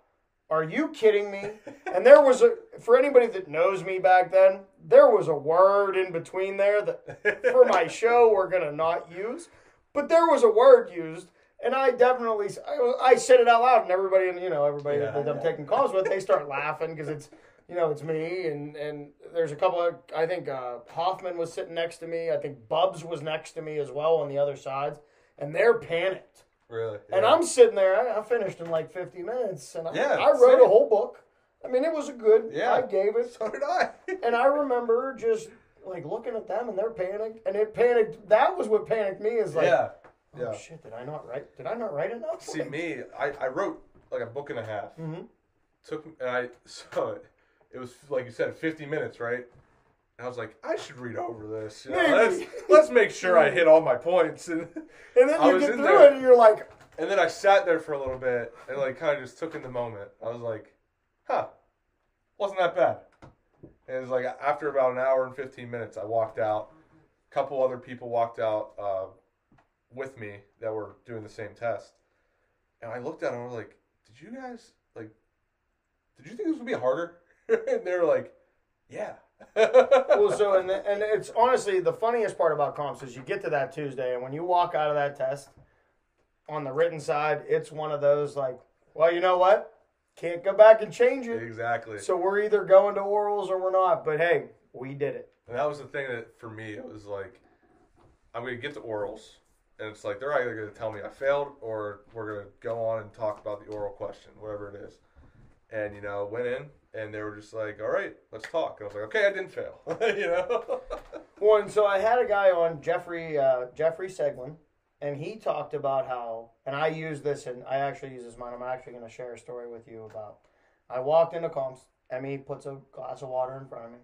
Are you kidding me? And there was a, for anybody that knows me back then, there was a word in between there that for my show we're going to not use. But there was a word used. And I definitely, I, I said it out loud, and everybody, you know, everybody Yeah. that I'm taking calls with, they start laughing because it's, you know, it's me, and and there's a couple of, I think uh, Hoffman was sitting next to me. I think Bubs was next to me as well on the other sides, and they're panicked. Really. And I'm sitting there. I, I finished in like 50 minutes, and I, Yeah, I wrote same. a whole book. I mean, it was a good. Yeah. I gave it, So did I. and I remember just like looking at them, and they're panicked, and it panicked. That was what panicked me. Is like, yeah. oh Yeah. shit, did I not write? Did I not write enough? See me, I, I wrote like a book and a half. Mm-hmm. Took and I so it was like you said, fifty minutes, right? And I was like, I should read over this. you know, let's let's make sure I hit all my points. And And then I you get through there. it, and you're like, and then I sat there for a little bit and like kind of just took in the moment. I was like, huh, wasn't that bad. And it was like after about an hour and fifteen minutes, I walked out. A couple other people walked out uh, with me that were doing the same test, and I looked at them. and I was like, "Did you guys like? Did you think this would be harder?" and they were like, "Yeah." well, so and and it's honestly the funniest part about comps is you get to that Tuesday, and when you walk out of that test on the written side, it's one of those like, well, you know what, can't go back and change it. exactly. So we're either going to orals or we're not. But hey, we did it. And that was the thing that for me it was like I'm gonna get to orals and it's like they're either gonna tell me I failed or we're gonna go on and talk about the oral question, whatever it is. And you know, went in and they were just like, All right, let's talk. And I was like, Okay, I didn't fail. you know? Well, and so I had a guy on Jeffrey uh, Jeffrey Seglin, and he talked about how, and I use this, and I actually use this mine. I'm actually going to share a story with you about. I walked into comps. Emmy puts a glass of water in front of me.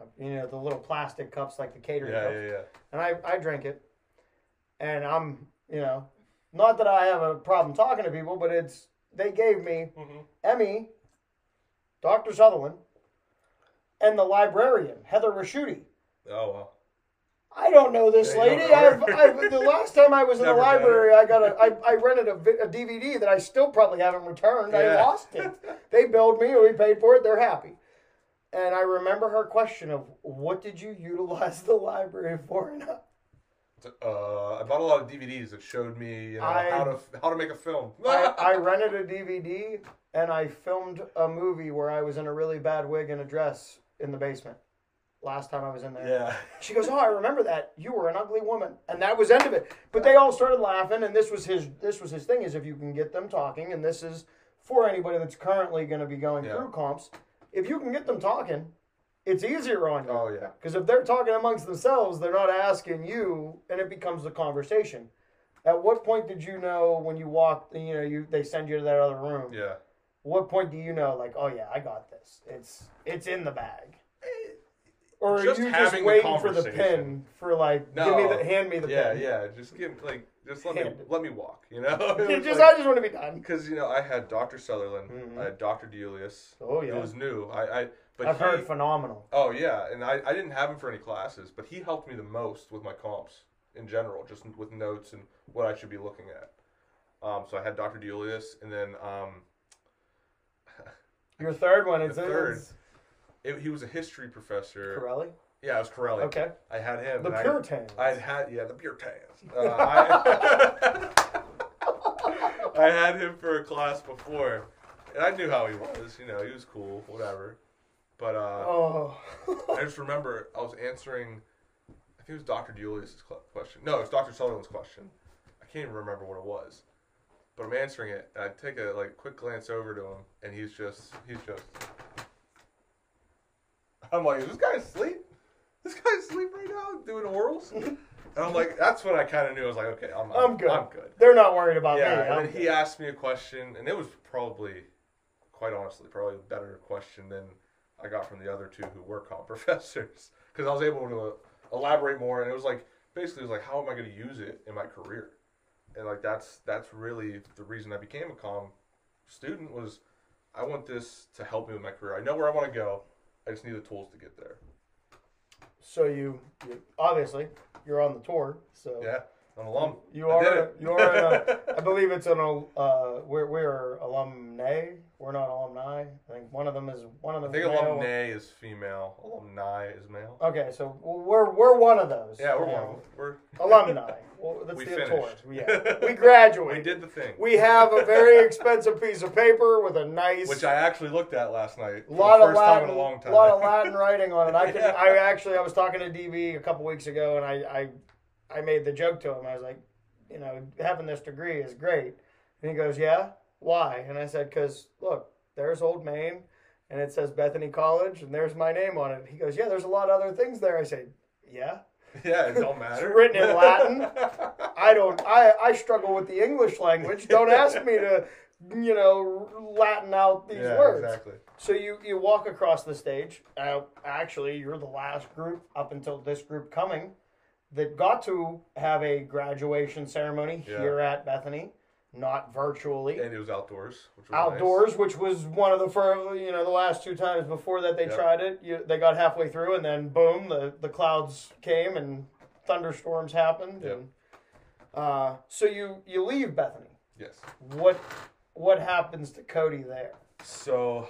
Uh, You know the little plastic cups, like the catering yeah, cups, yeah, yeah. and I I drink it, and I'm you know, not that I have a problem talking to people, but it's they gave me hmm Emmy, Dr. Sutherland, and the librarian Heather Raschuti. Oh. I don't know this Yeah, lady. I've. I've, the last time I was in the Never library, I got a, I, I rented a, a DVD that I still probably haven't returned. I lost it. They billed me, we paid for it. They're happy. And I remember her question of, "What did you utilize the library for?" And Uh, I bought a lot of DVDs that showed me you know, I- how to how to make a film. I, I rented a DVD and I filmed a movie where I was in a really bad wig and a dress in the basement. Last time I was in there. yeah. She goes, "Oh, I remember that. You were an ugly woman," and that was end of it. But they all started laughing, and this was his. This was his thing: is if you can get them talking, and this is for anybody that's currently going to be going Yeah. through comps. If you can get them talking, it's easier on you. Oh yeah. Because if they're talking amongst themselves, they're not asking you, and it becomes a conversation. At what point did you know when you walked? You know, you they send you to that other room. Yeah. What point do you know, like, oh yeah, I got this. It's it's in the bag. Or are Just you just having waiting for the pin for like, give No. me the hand me the pen Yeah, yeah. Just give like just let me it. let me walk. You know. Just like- I just want to be done. Because you know, I had Dr. Sutherland, Mhm. I had Dr. Deulius. Oh yeah, It was new. I, I but I've he, heard phenomenal. Oh yeah, and I, I didn't have him for any classes, but he helped me the most with my comps in general, just with notes and what I should be looking at. Um, so I had Dr. Deulius, and then um, Your third one is The third. is it, he was a history professor. Corelli. Yeah, it was Corelli. Okay, I had him. the and I- Puritans. I had yeah the Puritans. Uh, I, I had him for a class before, and I knew how he was. You know, he was cool, whatever. But uh, oh, I just remember I was answering. I think it was Dr. Julius's cl- question. No, it was Dr. Sutherland's question. I can't even remember what it was, but I'm answering it. And I take a like quick glance over to him, and he's just he's just. I'm like, is this guy asleep? This guy's asleep right now doing orals, And I'm like, that's what I kind of knew. I was like, okay, I'm, I'm good. I'm good. They're not worried about Yeah, me. and then he asked me a question, and it was probably, quite honestly, probably a better question than I got from the other two who were comp professors, because I was able to elaborate more, and it was like basically it was like, how am I going to use it in my career? And like that's that's really the reason I became a com student was I want this to help me with my career. I know where I want to go. I just need the tools to get there. So you, you obviously you're on the tour. So Yeah, I'm alum. you I are you are. I believe it's an al- uh, we're we're alumni. We're not alumni. I think one of them is one of I think male. alumni is female. Alumni is male. Okay, so we're we're one of those. Yeah, we're one. We're alumni. Well, that's we the finished. tour. Yeah, we graduated. we did the thing. We have a very expensive piece of paper with a nice, which I actually looked at last night. For lot of Latin, time in a long time. lot of Latin writing on it. I can, Yeah. I actually, I was talking to DB a couple weeks ago, and I, I, I made the joke to him. I was like, you know, having this degree is great, and he goes, yeah, why? And I said, because look, there's Old Main, and it says Bethany College, and there's my name on it. He goes, yeah, there's a lot of other things there. I said, yeah. yeah, it don't matter. It's written in Latin. I don't. I I struggle with the English language. Don't ask me to, you know, Latin out these yeah, words. exactly. So you you walk across the stage. Uh, actually, you're the last group up until this group coming that got to have a graduation ceremony Yeah. here at Bethany, not virtually. And it was outdoors, which was Outdoors, which was one of the first, you know, the last two times before that they Yep. tried it. You, they got halfway through, and then boom, the, the clouds came and thunderstorms happened. Yep. And uh, so you you leave Bethany. Yes. What what happens to Cody there? So,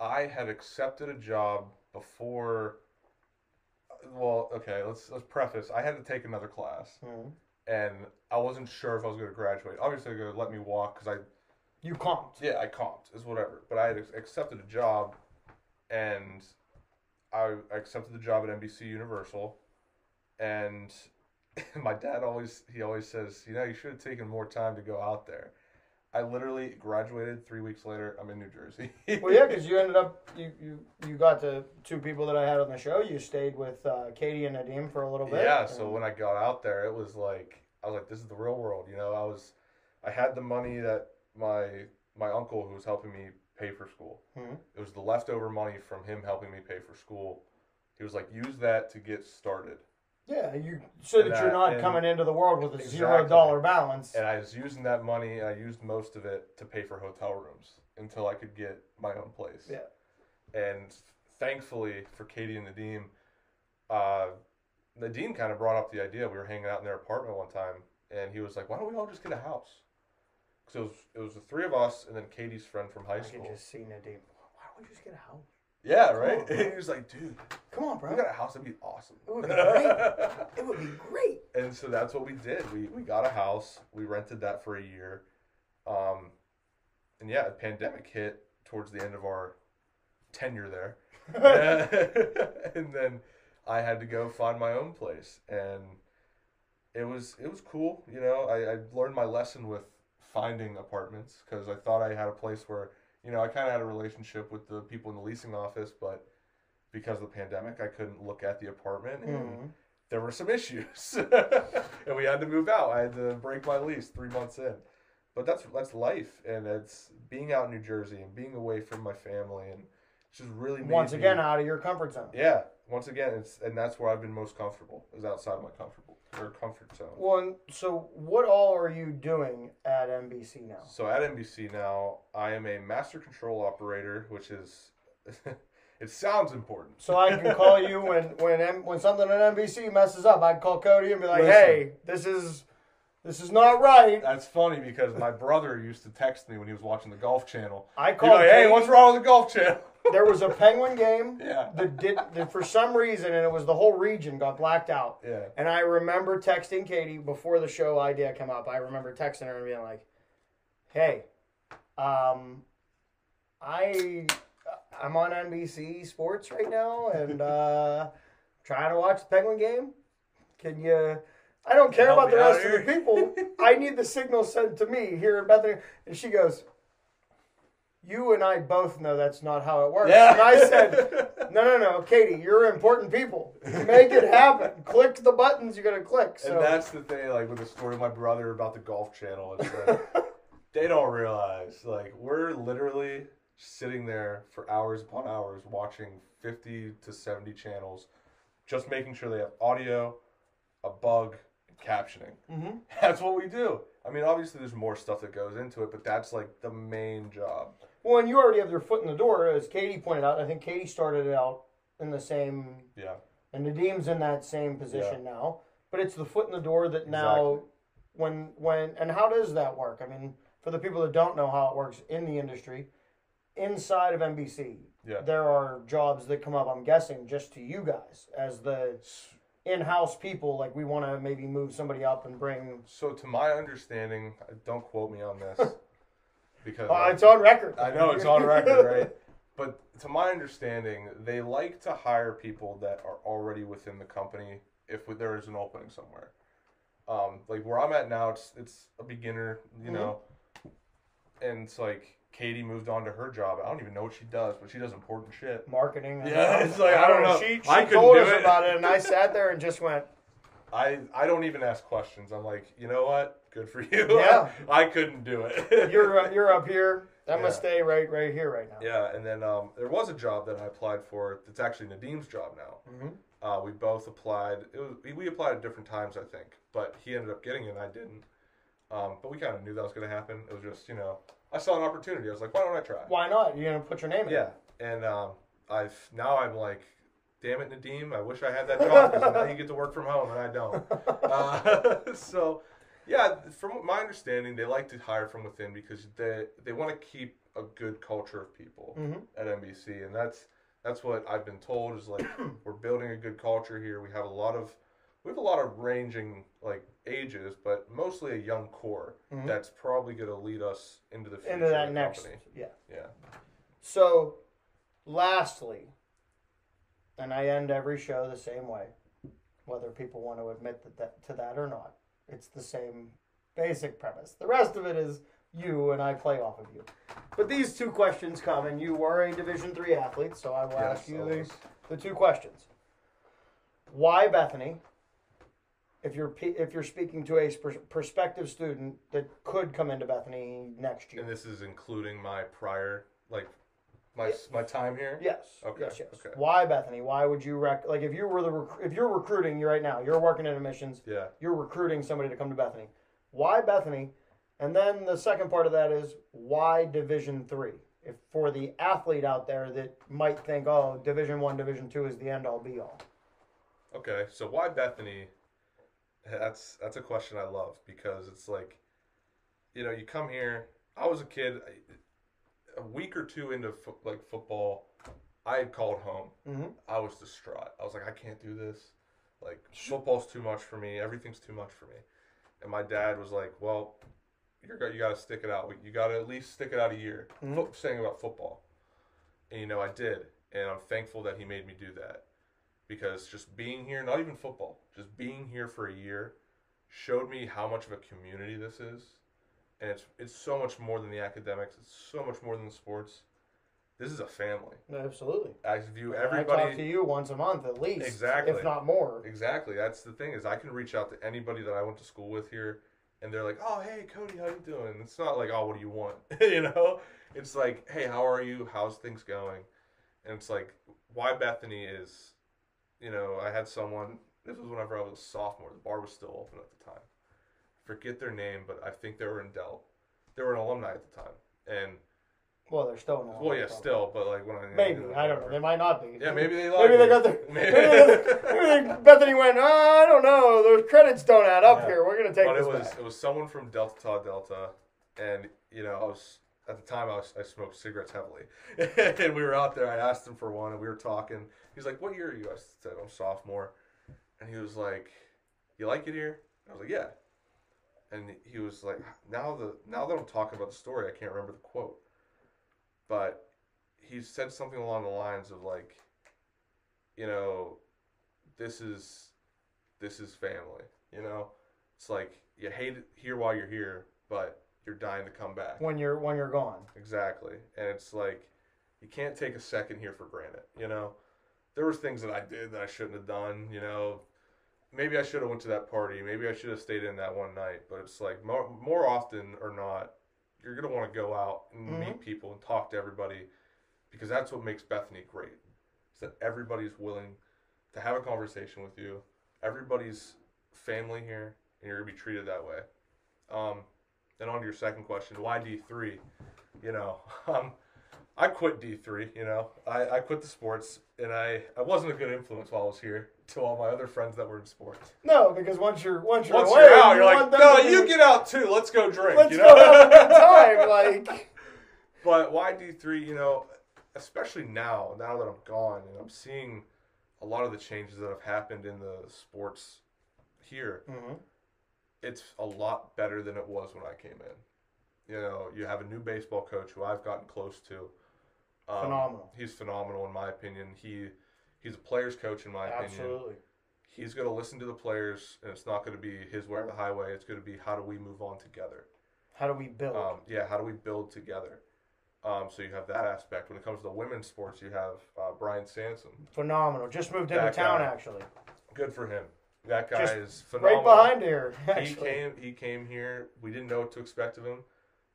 I had accepted a job before. Well, okay. Let's let's preface. I had to take another class, and I wasn't sure if I was going to graduate. Obviously, they're going to let me walk because I You comped. Yeah, I comped is whatever. But I had accepted a job, and I I accepted the job at NBC Universal, and my dad always he always says, you know, you should have taken more time to go out there. I literally graduated three weeks later. I'm in New Jersey. Well, yeah, because you ended up you, you you got the two people that I had on the show. You stayed with uh, Katie and Nadim for a little bit. Yeah, so when I got out there, it was like I was like, this is the real world. You know, I was, I had the money that my my uncle who was helping me pay for school. Mhm. It was the leftover money from him helping me pay for school. He was like, use that to get started. Yeah, you so And that you're not and- coming into the world with a zero Exactly. dollar balance. And I was using that money, and I used most of it to pay for hotel rooms until I could get my own place. Yeah. And thankfully for Katie and Nadim, uh, Nadim kind of brought up the idea. We were hanging out in their apartment one time, and he was like, "Why don't we all just get a house?" Because it was it was the three of us, and then Katie's friend from high I school. could just see Nadim. Why don't we just get a house? Yeah, right. on, and he was like, "Dude, Come on, bro. we got a house. That'd be awesome." It would be great. It would be great. and so that's what we did. We we got a house. We rented that for a year. Um, and yeah, the pandemic hit towards the end of our tenure there. and then I had to go find my own place, and it was it was cool. You know, I, I learned my lesson with finding apartments because I thought I had a place where you know I kind of had a relationship with the people in the leasing office, but because of the pandemic, I couldn't look at the apartment, and Mhm. there were some issues, and we had to move out. I had to break my lease three months in. But that's that's life, and it's being out in New Jersey and being away from my family, and it's just really made Once me- again, out of your comfort zone. yeah. Once again, it's and that's where I've been most comfortable is outside of my comfortable or comfort zone. Well, and so what all are you doing at NBC now? So at NBC now, I am a master control operator, which is it sounds important. So I can call you when when M- when something at NBC messes up. I can call Cody and be like, Listen. "Hey, this is this is not right." That's funny because my brother used to text me when he was watching the Golf Channel. I He'd be called. like, "Hey, Katie. what's wrong with the Golf Channel?" There was a Penguin game yeah, that did that for some reason, and it was the whole region got blacked out. yeah. And I remember texting Katie before the show idea came up. I remember texting her and being like, "Hey, um, I I'm on NBC Sports right now and uh, trying to watch the Penguin game. Can you?" I don't care about the rest of the people. I need the signal sent to me here in Bethany. And she goes, You and I both know that's not how it works. Yeah. And I said, no, no, no, Katie, you're important people. Make it happen. click the buttons you're gonna click. So And that's the thing, like with the story of my brother about the Golf Channel, is that they don't realize, like, we're literally sitting there for hours upon hours watching 50 to 70 channels, just making sure they have audio, a bug, and captioning. Mhm. That's what we do. I mean, obviously, there's more stuff that goes into it, but that's like the main job. Well, and you already have your foot in the door, as Katie pointed out. I think Katie started it out in the same, Yeah. and Nadim's in that same position now. But it's the foot in the door that now, Exactly. when when and how does that work? I mean, for the people that don't know how it works in the industry, inside of NBC, Yeah. there are jobs that come up. I'm guessing just to you guys as the in-house people. Like we want to maybe move somebody up and bring. So, to my understanding, uh, don't quote me on this because Uh, it's on record. I know it's on record, right? But to my understanding, they like to hire people that are already within the company if there is an opening somewhere. Um, like where I'm at now, it's it's a beginner, you Mhm. know, and it's like Katie moved on to her job. I don't even know what she does, but she does important shit. Marketing. Yeah, it's like, I don't know. She, she I told do us it. about it, and I sat there and just went, I I don't even ask questions. I'm like, you know what? Good for you. Yeah. I couldn't do it. "You're uh, you're up here. I must Yeah. stay right right here right now." Yeah, and then um, there was a job that I applied for. That's actually Nadim's job now. Mhm. Uh, we both applied. It was, we- applied at different times, I think, but he ended up getting it, and I didn't. Um, but we kind of knew that was going to happen. It was just, you know, I saw an opportunity. I was like, why don't I try? Why not? You're gonna put your name in. Yeah, and um, I've now I'm like, damn it, Nadim, I wish I had that job because now you get to work from home and I don't. Uh, so, yeah, from my understanding, they like to hire from within because they they want to keep a good culture of people Mhm. at NBC, and that's that's what I've been told is like we're building a good culture here. We have a lot of we have a lot of ranging like ages, but mostly a young core Mhm. that's probably going to lead us into the future Into of that the next. company. Yeah. Yeah. So, lastly, and I end every show the same way, whether people want to admit that, that to that or not. It's the same basic premise. The rest of it is you and I play off of you. But these two questions come, and you were a Division three athlete, so I will ask you the, the two questions. Why Bethany? If you're if you're speaking to a prospective student that could come into Bethany next year, And this is including my prior, like, my my time here. Yes. Okay, Yes. Yes. okay. Why Bethany? Why would you rec? Like if you were the rec- if you're recruiting you right now, you're working in admissions, Yeah. you're recruiting somebody to come to Bethany. Why Bethany? And then the second part of that is why Division three? If for the athlete out there that might think, oh, Division one, Division two is the end all be all. Okay. So why Bethany? That's that's a question I love because it's like, you know, you come here. I was a kid. I- A week or two into fo- like football, I had called home. Mm-hmm. I was distraught. I was like, I can't do this. Like football's too much for me. Everything's too much for me. And my dad was like, Well, you're you got to stick it out. You got to at least stick it out a year. Mhm. Fo- saying about football, and you know I did, and I'm thankful that he made me do that because just being here, not even football, just being here for a year, showed me how much of a community this is, and it's it's so much more than the academics. It's so much more than the sports. This is a family. Absolutely. I view I talk to you once a month at least, Exactly. if not more. exactly. That's the thing is I can reach out to anybody that I went to school with here, and they're like, "Oh, hey, Cody, how you doing?" It's not like, "Oh, what do you want?" you know. It's like, "Hey, how are you? How's things going?" And it's like, why Bethany is, you know, I had someone. This was whenever I was a sophomore. The bar was still open at the time. Forget their name, but I think they were in Delt. They were an alumni at the time, and Well, they're still in. well, yeah, still, but like when I Maybe I don't know. They might not be. Yeah, maybe they Maybe they got their. Maybe- they, maybe Bethany went. Oh, I don't know. Those credits don't add up Yeah. here. We're gonna take but this it was back. it was someone from Delta Tau Delta, and you know I was at the time I was I smoked cigarettes heavily, and we were out there. I asked him for one, and we were talking. He's like, "What year are you?" I said, "I'm sophomore," and he was like, "You like it here?" I was like, "Yeah," and he was like, "Now the now that I'm talking about the story, I can't remember the quote, but he said something along the lines of like, you know, this is this is family, you know." It's like you hate it here while you're here, but you're dying to come back. when you're when you're gone. Exactly. And it's like you can't take a second here for granted, you know. There was things that I did that I shouldn't have done, you know. Maybe I should have went to that party. Maybe I should have stayed in that one night, but it's like more, more often or not, you're going to want to go out and Mhm. meet people and talk to everybody because that's what makes Bethany great. Is that everybody's willing to have a conversation with you. Everybody's family here and you're going to be treated that way. Um, then on to your second question, why D3? You know, um, I quit D3, you know. I, I quit the sports and I, I wasn't a good influence while I was here to all my other friends that were in sports. No, because once you're once you're Once away, you're out, you're like, no, be- you get out too. Let's go drink, Let's you go have a good know. time. Like, but why D3, you know, especially now, now that I'm gone and I'm seeing a lot of the changes that have happened in the sports here. Mhm. it's a lot better than it was when I came in. You know, you have a new baseball coach who I've gotten close to. Um, Phenomenal. He's phenomenal in my opinion. He he's a player's coach in my opinion. absolutely. He's going to listen to the players, and it's not going to be his way or the highway. It's going to be how do we move on together. How do we build? Um, yeah, how do we build together? Um, so you have that aspect. When it comes to the women's sports, you have uh, Brian Sanson. Phenomenal. Just moved into that town guy. actually. Good for him. That guy Just is phenomenal. Right behind here. he came he came here we didn't know what to expect of him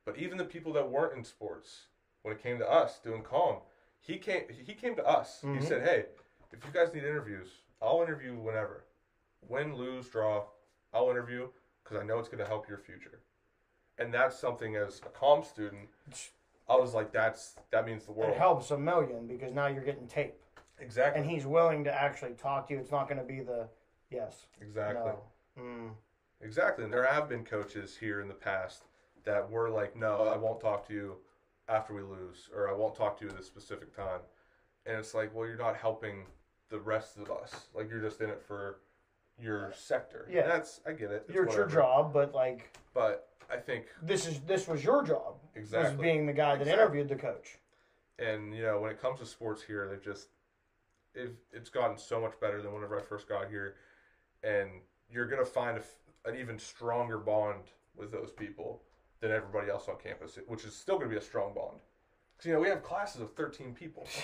but even the people that weren't in sports when it came to us doing comm he came he came to us Mhm. he said hey if you guys need interviews i'll interview whenever win lose draw i'll interview because i know it's going to help your future and that's something as a comm student i was like that's that means the world It helps a million because now you're getting tape, exactly and he's willing to actually talk to you. It's not going to be the yes, exactly no. Mm. Exactly. And there have been coaches here in the past that were like, no, I won't talk to you after we lose, or I won't talk to you at this specific time. And it's like, well, you're not helping the rest of us. Like, you're just in it for your sector. Yeah. And that's, I get it. It's Your it's your whatever. job, but like But I think, this is this was your job. Was exactly. being the guy that Exactly. interviewed the coach. and, you know, when it comes to sports here, they've just, it, it's gotten so much better than whenever I first got here. And you're going to find a f an even stronger bond with those people than everybody else on campus, which is still going to be a strong bond. Because, you know, we have classes of 13 people.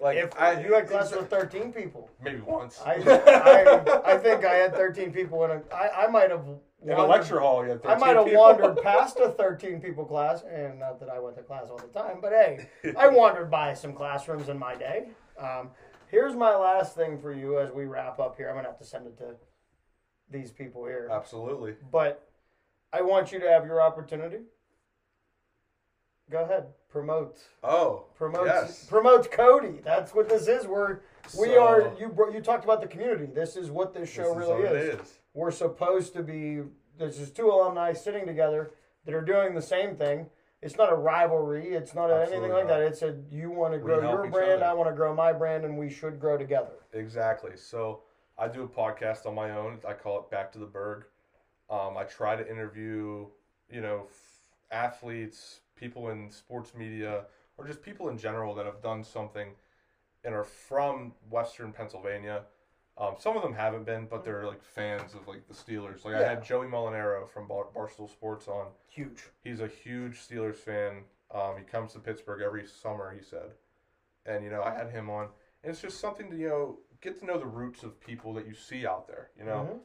Like, if I, you had classes with 13 people, maybe once. I, I I think I had 13 people in a. I, I might have. in a lecture hall, you had 13 I might have people. wandered past a 13 people class, and not that I went to class all the time, but hey, I wandered by some classrooms in my day. Um, here's my last thing for you as we wrap up here. I'm gonna have to send it to these people here, Absolutely. but I want you to have your opportunity. Go ahead, promote, Oh, promote, yes. promote Cody. That's what this is. We're we So, are. You bro- you talked about the community. This is what this this show is really is it is. we're supposed to be this is two alumni sitting together that are doing the same thing it's not a rivalry it's not anything like not. that it's a you want to grow your brand i want to grow my brand and we should grow together Exactly. So I do a podcast on my own. I call it Back to the Burgh. Um, I try to interview, you know, athletes, people in sports media, or just people in general that have done something and are from Western Pennsylvania. Um, some of them haven't been, but they're like fans of like the Steelers. Like I Yeah. had Joey Molinaro from Bar- Barstool Sports on. huge He's a huge Steelers fan. Um, he comes to Pittsburgh every summer, he said. And, you know, I had him on. And it's just something to, you know, get to know the roots of people that you see out there, you know.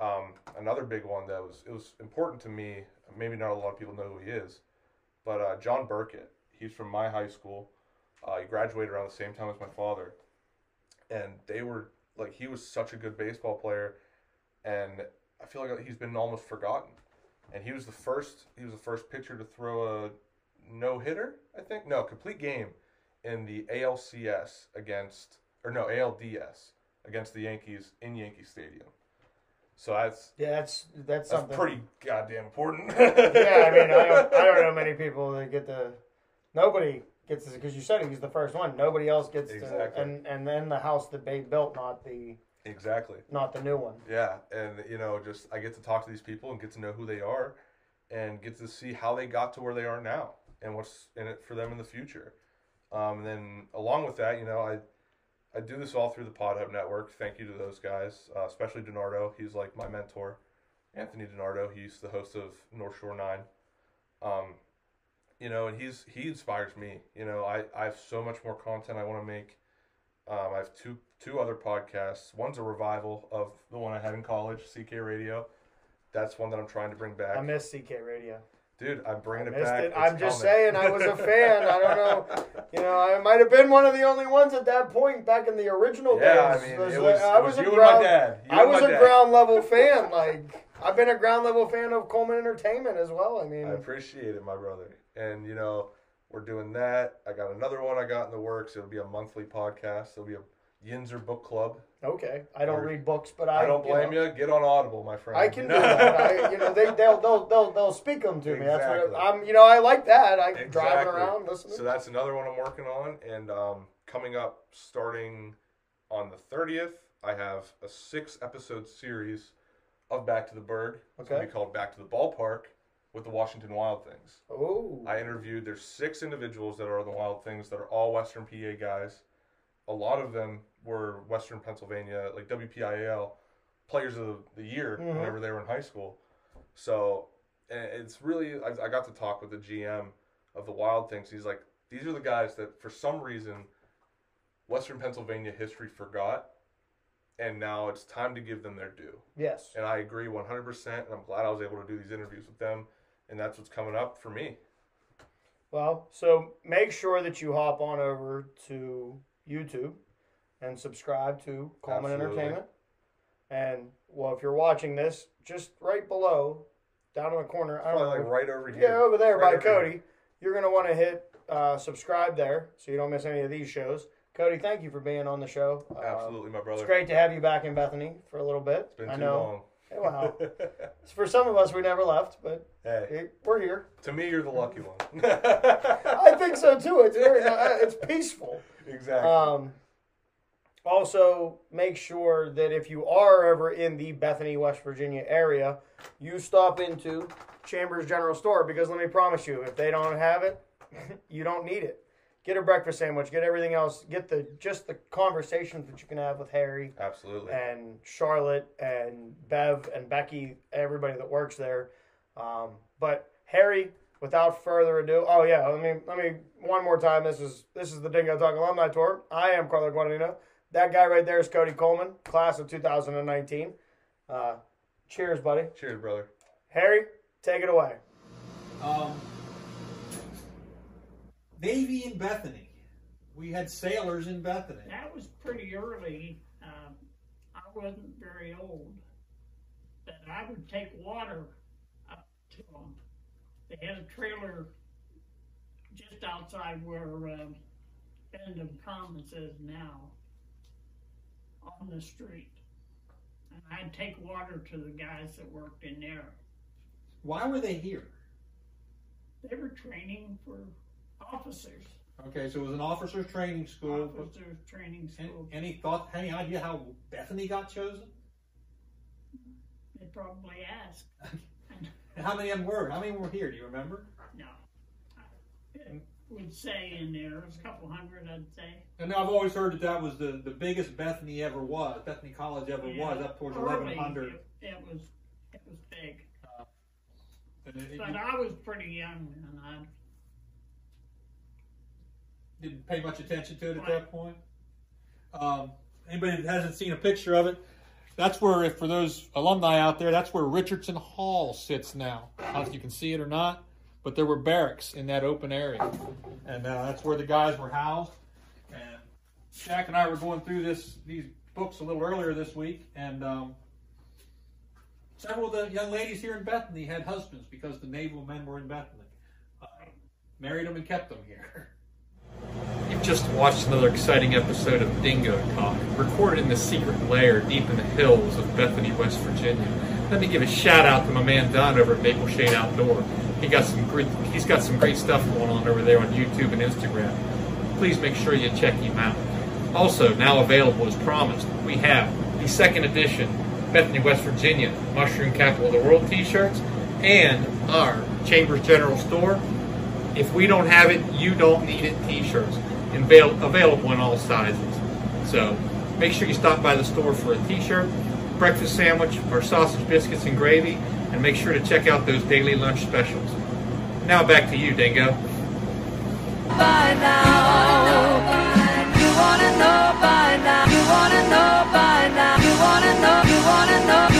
Mhm. Um, another big one that was, it was important to me, maybe not a lot of people know who he is, but uh, John Burkett. He's from my high school. Uh, he graduated around the same time as my father. And they were, like, he was such a good baseball player. And I feel like he's been almost forgotten and he was the first he was the first pitcher to throw a no hitter I think no complete game in the ALCS against or no ALDS against the Yankees in Yankee Stadium. So that's yeah that's that's that's something pretty goddamn important. yeah i mean I don't, I don't know many people that get the nobody gets this because you said he's the first one nobody else gets Exactly. to and and then the house that they built not the exactly. not the new one Yeah, and you know, just I get to talk to these people and get to know who they are, and get to see how they got to where they are now, and what's in it for them in the future. Um, and then along with that, you know, I I do this all through the Pod Hub Network. Thank you to those guys, uh, especially Donardo. He's like my mentor, Anthony Donardo. He's the host of North Shore Nine, Um, you know, and he's he inspires me. You know, I, I have so much more content I want to make. Um, I have two two other podcasts. One's a revival of the one I had in college, CK Radio. That's one that I'm trying to bring back. I miss CK Radio. Dude, I'm bringing it Missed back. it. I'm just coming. saying, I was a fan. I don't know. You know, I might have been one of the only ones at that point back in the original Yeah, days. I mean, Was, it was, I it was a you ground, and my dad. You I was a dad. ground level fan. Like I've been a ground level fan of Kohlman Entertainment as well. I mean, I appreciate it, my brother. And you know, we're doing that. I got another one I got in the works. It'll be a monthly podcast. It'll be a Yinzer Book Club. Okay. I don't read books, but I, I don't blame know, you. Get on Audible, my friend. I can do that. I, you know, they they'll they'll they'll, they'll speak them to me. That's what I'm. You know, I like that. I driving Exactly. around listening. So that's another one I'm working on, and um, coming up starting on the 30th, I have a six episode series of Back to the Burgh. It's gonna be called Back to the Ballpark with the Washington Wild Things. oh, I interviewed there's six individuals that are the Wild Things that are all Western PA guys. A lot of them were Western Pennsylvania, like WPIAL players of the year Mhm. whenever they were in high school. So it's really I, I got to talk with the GM of the Wild Things. He's like, these are the guys that for some reason Western Pennsylvania history forgot, and now it's time to give them their due. yes. And I agree 100%, and I'm glad I was able to do these interviews with them, and that's what's coming up for me. Well, so make sure that you hop on over to YouTube and subscribe to Kohlman Absolutely. Entertainment. And well, if you're watching this, just right below, down in the corner, I don't know, like right over here. yeah, over there Right by over Cody, you're gonna want to hit uh, subscribe there so you don't miss any of these shows. Cody, thank you for being on the show. Uh, Absolutely, my brother. It's great to have you back in Bethany for a little bit. It's been I too know. Hey, long. Wow. For some of us, we never left, but hey, hey, we're here. to me, you're the lucky one. I think so too. It's very, uh, it's peaceful. exactly. Um, also, make sure that if you are ever in the Bethany, West Virginia area, you stop into Chambers General Store because let me promise you, if they don't have it, you don't need it. Get a breakfast sandwich. Get everything else. Get the just the conversations that you can have with Harry Absolutely. and Charlotte and Bev and Becky, everybody that works there. Um, but Harry, without further ado, oh yeah, let me let me one more time. This is this is the Dingo Talk Alumni Tour. I am Carlo Guadagnino. That guy right there is Cody Kohlman, class of 2019. Uh, cheers, buddy. Cheers, brother. Harry, take it away. Um, Navy in Bethany. We had sailors in Bethany. That was pretty early. Um, I wasn't very old, but I would take water up to them. They had a trailer just outside where um, Benedum Commons is now, on the street, and I'd take water to the guys that worked in there. Why were they here? They were training for officers, Okay, so it was an officers training school. officers training Any, school. any thought, any idea how Bethany got chosen? They probably asked. How many of them were? How many were here? Do you remember? No. It would say in there, it was a couple hundred, I'd say. And I've always heard that that was the, the biggest Bethany ever was. Bethany College ever was, up towards Early, 1100. It, it was, it was big. And it- it- But I was pretty young and I, didn't pay much attention to it at that point. Um, anybody that hasn't seen a picture of it, that's where, if for those alumni out there, that's where Richardson Hall sits now. I don't know if you can see it or not, but there were barracks in that open area, and uh, that's where the guys were housed. And Jack and I were going through this these books a little earlier this week, and um, several of the young ladies here in Bethany had husbands because the naval men were in Bethany. Uh, married them and kept them here. You've just watched another exciting episode of Dingo Talk, recorded in the secret lair deep in the hills of Bethany, West Virginia. Let me give a shout out to my man Don over at Maple Shade Outdoor. He got some great, he's got some great stuff going on over there on YouTube and Instagram. Please make sure you check him out. Also, now available as promised, we have the second edition Bethany, West Virginia Mushroom Capital of the World t-shirts and our Chambers General Store if we don't have it, you don't need it t-shirts. Avail- available in all sizes. So make sure you stop by the store for a t-shirt, breakfast sandwich, or sausage biscuits and gravy, and make sure to check out those daily lunch specials. Now back to you, Dingo. By now, you wanna know by now, you wanna know by now, you wanna know, you wanna know.